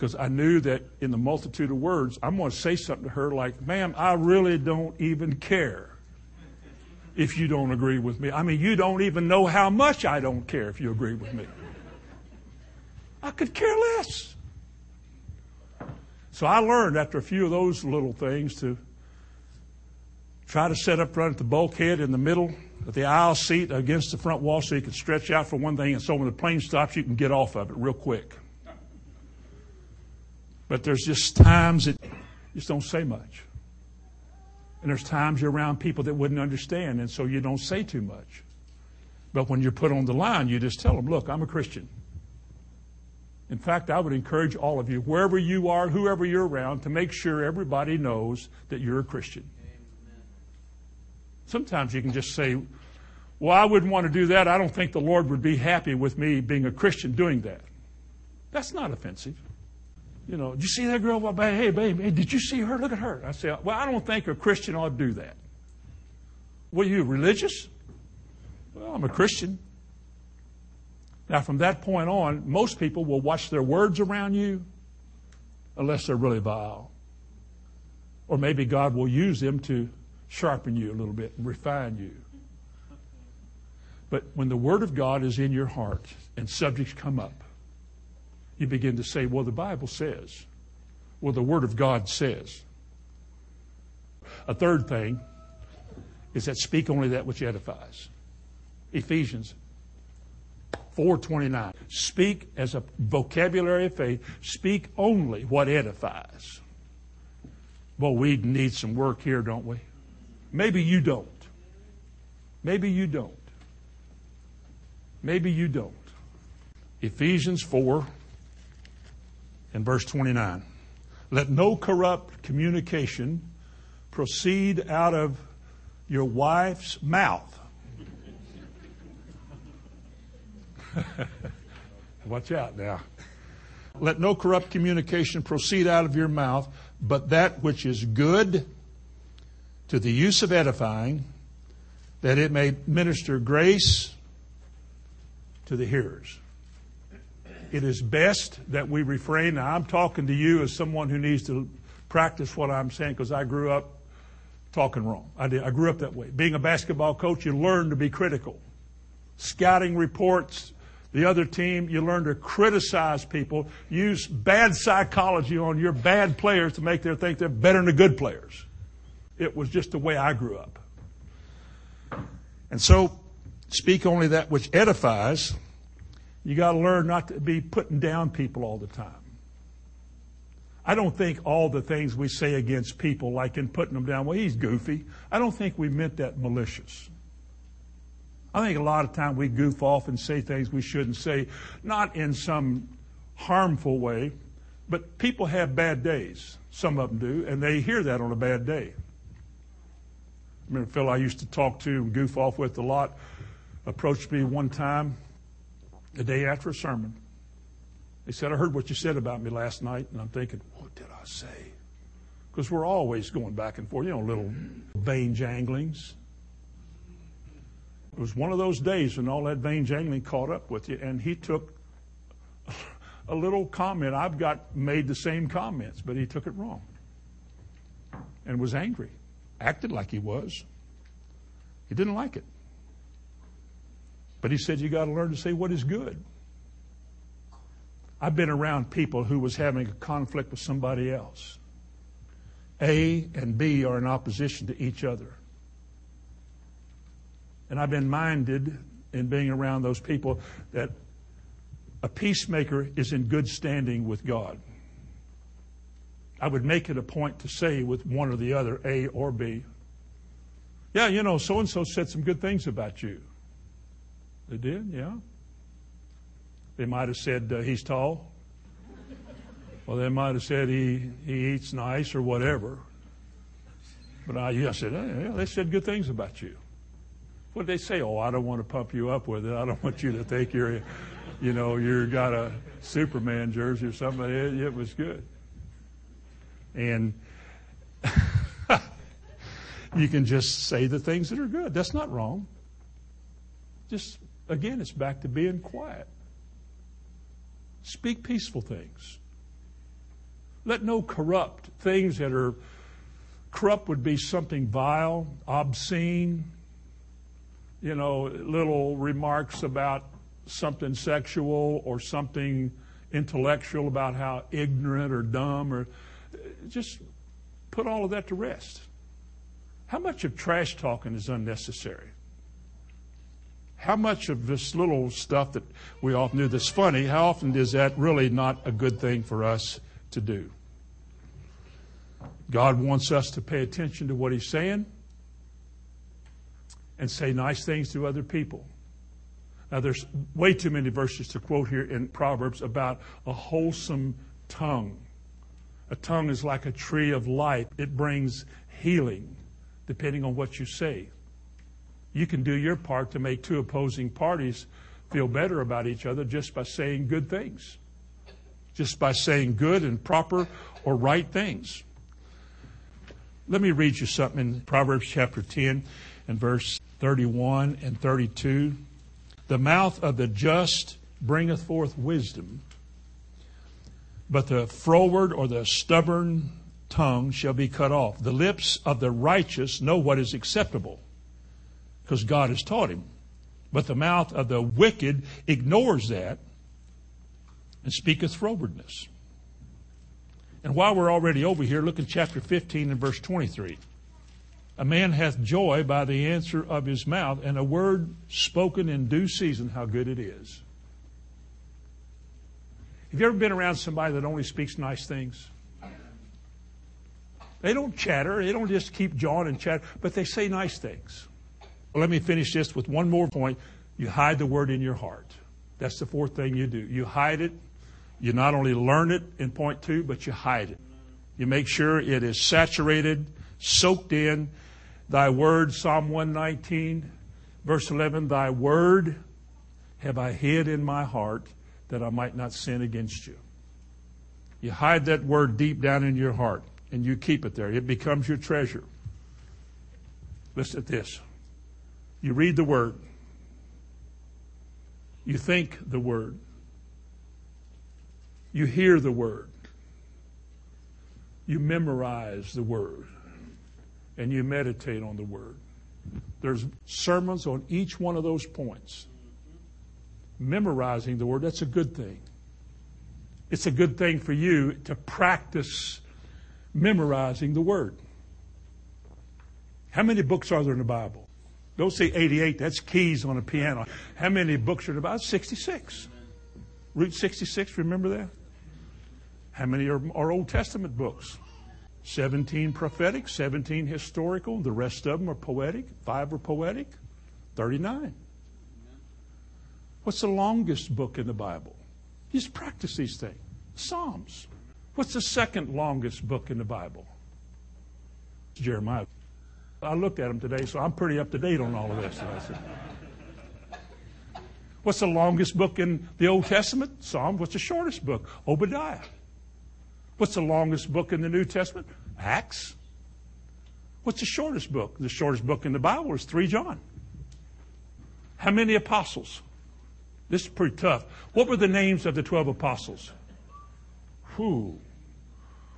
Because I knew that in the multitude of words, I'm going to say something to her like, ma'am, I really don't even care if you don't agree with me. I mean, you don't even know how much I don't care if you agree with me. I could care less. So I learned after a few of those little things to try to set up front at the bulkhead in the middle of the aisle seat against the front wall so you can stretch out for one thing, and so when the plane stops, you can get off of it real quick. But there's just times that you just don't say much. And there's times you're around people that wouldn't understand, and so you don't say too much. But when you're put on the line, you just tell them, look, I'm a Christian. In fact, I would encourage all of you, wherever you are, whoever you're around, to make sure everybody knows that you're a Christian. Amen. Sometimes you can just say, well, I wouldn't want to do that. I don't think the Lord would be happy with me being a Christian doing that. That's not offensive. You know, did you see that girl? Well, hey, baby, hey, did you see her? Look at her. I say, well, I don't think a Christian ought to do that. Are you, religious? Well, I'm a Christian. Now, from that point on, most people will watch their words around you unless they're really vile. Or maybe God will use them to sharpen you a little bit and refine you. But when the Word of God is in your heart and subjects come up, you begin to say, Well, the Bible says. Well, the Word of God says. A third thing is that speak only that which edifies. Ephesians 429. Speak as a vocabulary of faith. Speak only what edifies. Well, we need some work here, don't we? Maybe you don't. Maybe you don't. Maybe you don't. Ephesians 4 and verse 29. Let no corrupt communication proceed out of your wife's mouth Watch out now. Let no corrupt communication proceed out of your mouth, but that which is good to the use of edifying, that it may minister grace to the hearers. It is best that we refrain. Now, I'm talking to you as someone who needs to practice what I'm saying because I grew up talking wrong. I did. I grew up that way. Being a basketball coach, you learn to be critical. Scouting reports, the other team. You learn to criticize people, use bad psychology on your bad players to make them think they're better than the good players. It was just the way I grew up. And so, speak only that which edifies. You got to learn not to be putting down people all the time. I don't think all the things we say against people, like in putting them down, well, he's goofy. I don't think we meant that malicious. I think a lot of time we goof off and say things we shouldn't say, not in some harmful way, but people have bad days. Some of them do, and they hear that on a bad day. I remember a fellow I used to talk to and goof off with a lot approached me one time, the day after a sermon. He said, I heard what you said about me last night, and I'm thinking, what did I say? Because we're always going back and forth, you know, little vain janglings. It was one of those days when all that vain jangling caught up with you, and he took a little comment. I've got made the same comments, but he took it wrong and was angry, acted like he was. He didn't like it. But he said, You got to learn to say what is good. I've been around people who was having a conflict with somebody else. A and B are in opposition to each other. And I've been minded in being around those people that a peacemaker is in good standing with God. I would make it a point to say with one or the other, A or B, yeah, you know, so and so said some good things about you. They did, yeah. They might have said uh, he's tall. Well, they might have said he, he eats nice or whatever. But I, I said, yeah, they said good things about you. What did they say? Oh, I don't want to pump you up with it. I don't want you to think you're, you know, you got a Superman jersey or something. It, it was good. And you can just say the things that are good. That's not wrong. Just, again, it's back to being quiet. Speak peaceful things. Let no corrupt things that are corrupt would be something vile, obscene, you know, little remarks about something sexual or something intellectual about how ignorant or dumb or just put all of that to rest. How much of trash talking is unnecessary? How much of this little stuff that we often do that's funny, how often is that really not a good thing for us to do? God wants us to pay attention to what He's saying and say nice things to other people. Now, there's way too many verses to quote here in Proverbs about a wholesome tongue. A tongue is like a tree of life, it brings healing depending on what you say. You can do your part to make two opposing parties feel better about each other just by saying good things, just by saying good and proper or right things. Let me read you something in Proverbs chapter 10 and verse 31 and 32. The mouth of the just bringeth forth wisdom, but the froward or the stubborn tongue shall be cut off. The lips of the righteous know what is acceptable, because God has taught him. But the mouth of the wicked ignores that and speaketh frowardness. And while we're already over here, look in chapter 15 and verse 23. A man hath joy by the answer of his mouth, and a word spoken in due season, how good it is. Have you ever been around somebody that only speaks nice things? They don't chatter, they don't just keep jawing and chatter, but they say nice things. Let me finish this with one more point. You hide the word in your heart. That's the fourth thing you do. You hide it. You not only learn it in point two, but you hide it. You make sure it is saturated, soaked in. Thy word, Psalm 119, verse 11, Thy word have I hid in my heart that I might not sin against you. You hide that word deep down in your heart and you keep it there. It becomes your treasure. Listen to this. You read the word. You think the word. You hear the word. You memorize the word. And you meditate on the word. There's sermons on each one of those points. Memorizing the word, that's a good thing. It's a good thing for you to practice memorizing the Word. How many books are there in the Bible? Don't say 88, that's keys on a piano. How many books are there about? 66. Route 66, remember that? How many are, are Old Testament books? 17 prophetic, 17 historical, the rest of them are poetic, five are poetic, 39. What's the longest book in the Bible? Just practice these things. Psalms. What's the second longest book in the Bible? It's Jeremiah. I looked at them today, so I'm pretty up to date on all of this. What's the longest book in the Old Testament? Psalm. What's the shortest book? Obadiah. What's the longest book in the New Testament? Acts. What's the shortest book? The shortest book in the Bible is 3 John. How many apostles? This is pretty tough. What were the names of the 12 apostles? Who?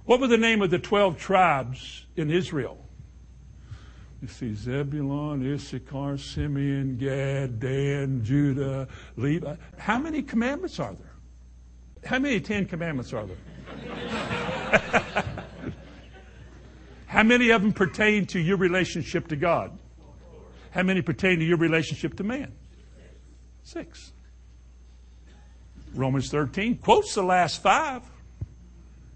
What were the name of the 12 tribes in Israel? You see, Zebulon, Issachar, Simeon, Gad, Dan, Judah, Levi. How many commandments are there? How many Ten Commandments are there? How many of them pertain to your relationship to God? How many pertain to your relationship to man? Six. Romans 13 quotes the last five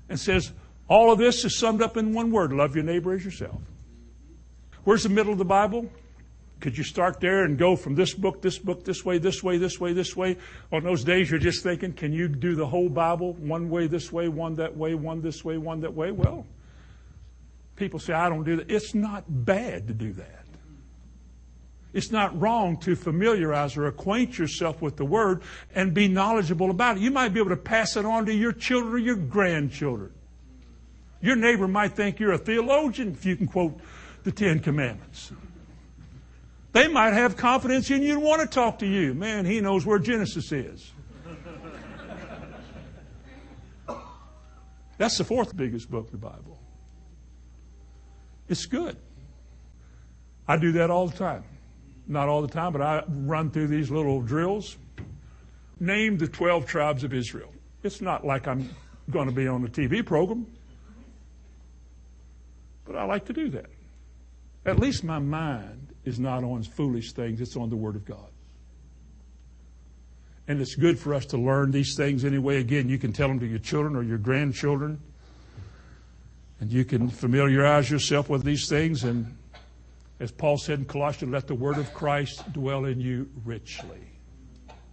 and says, all of this is summed up in one word love your neighbor as yourself. Where's the middle of the Bible? Could you start there and go from this book, this book, this way, this way, this way, this way? On those days, you're just thinking, can you do the whole Bible one way, this way, one that way, one this way, one that way? Well, people say, I don't do that. It's not bad to do that. It's not wrong to familiarize or acquaint yourself with the Word and be knowledgeable about it. You might be able to pass it on to your children or your grandchildren. Your neighbor might think you're a theologian if you can quote the Ten Commandments. They might have confidence in you and want to talk to you. Man, he knows where Genesis is. That's the fourth biggest book of the Bible. It's good. I do that all the time not all the time, but I run through these little drills. Name the 12 tribes of Israel. It's not like I'm going to be on a TV program. But I like to do that. At least my mind is not on foolish things, it's on the Word of God. And it's good for us to learn these things anyway. Again, you can tell them to your children or your grandchildren. And you can familiarize yourself with these things. And as Paul said in Colossians, let the word of Christ dwell in you richly.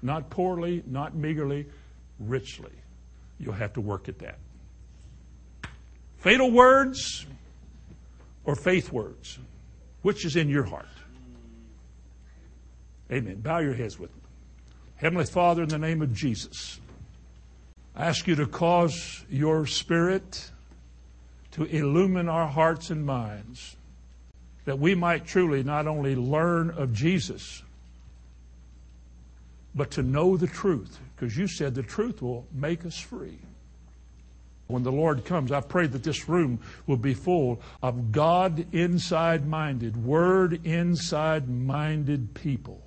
Not poorly, not meagerly, richly. You'll have to work at that. Fatal words or faith words? Which is in your heart? Amen. Bow your heads with me. Heavenly Father, in the name of Jesus, I ask you to cause your Spirit to illumine our hearts and minds that we might truly not only learn of Jesus, but to know the truth, because you said the truth will make us free. When the Lord comes, I pray that this room will be full of God inside minded, Word inside minded people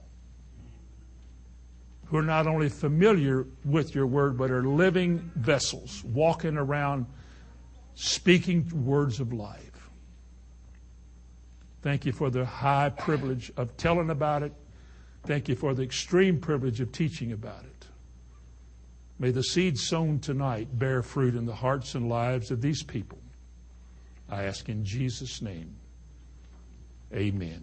who are not only familiar with your Word, but are living vessels, walking around speaking words of life. Thank you for the high privilege of telling about it. Thank you for the extreme privilege of teaching about it. May the seed sown tonight bear fruit in the hearts and lives of these people. I ask in Jesus' name. Amen.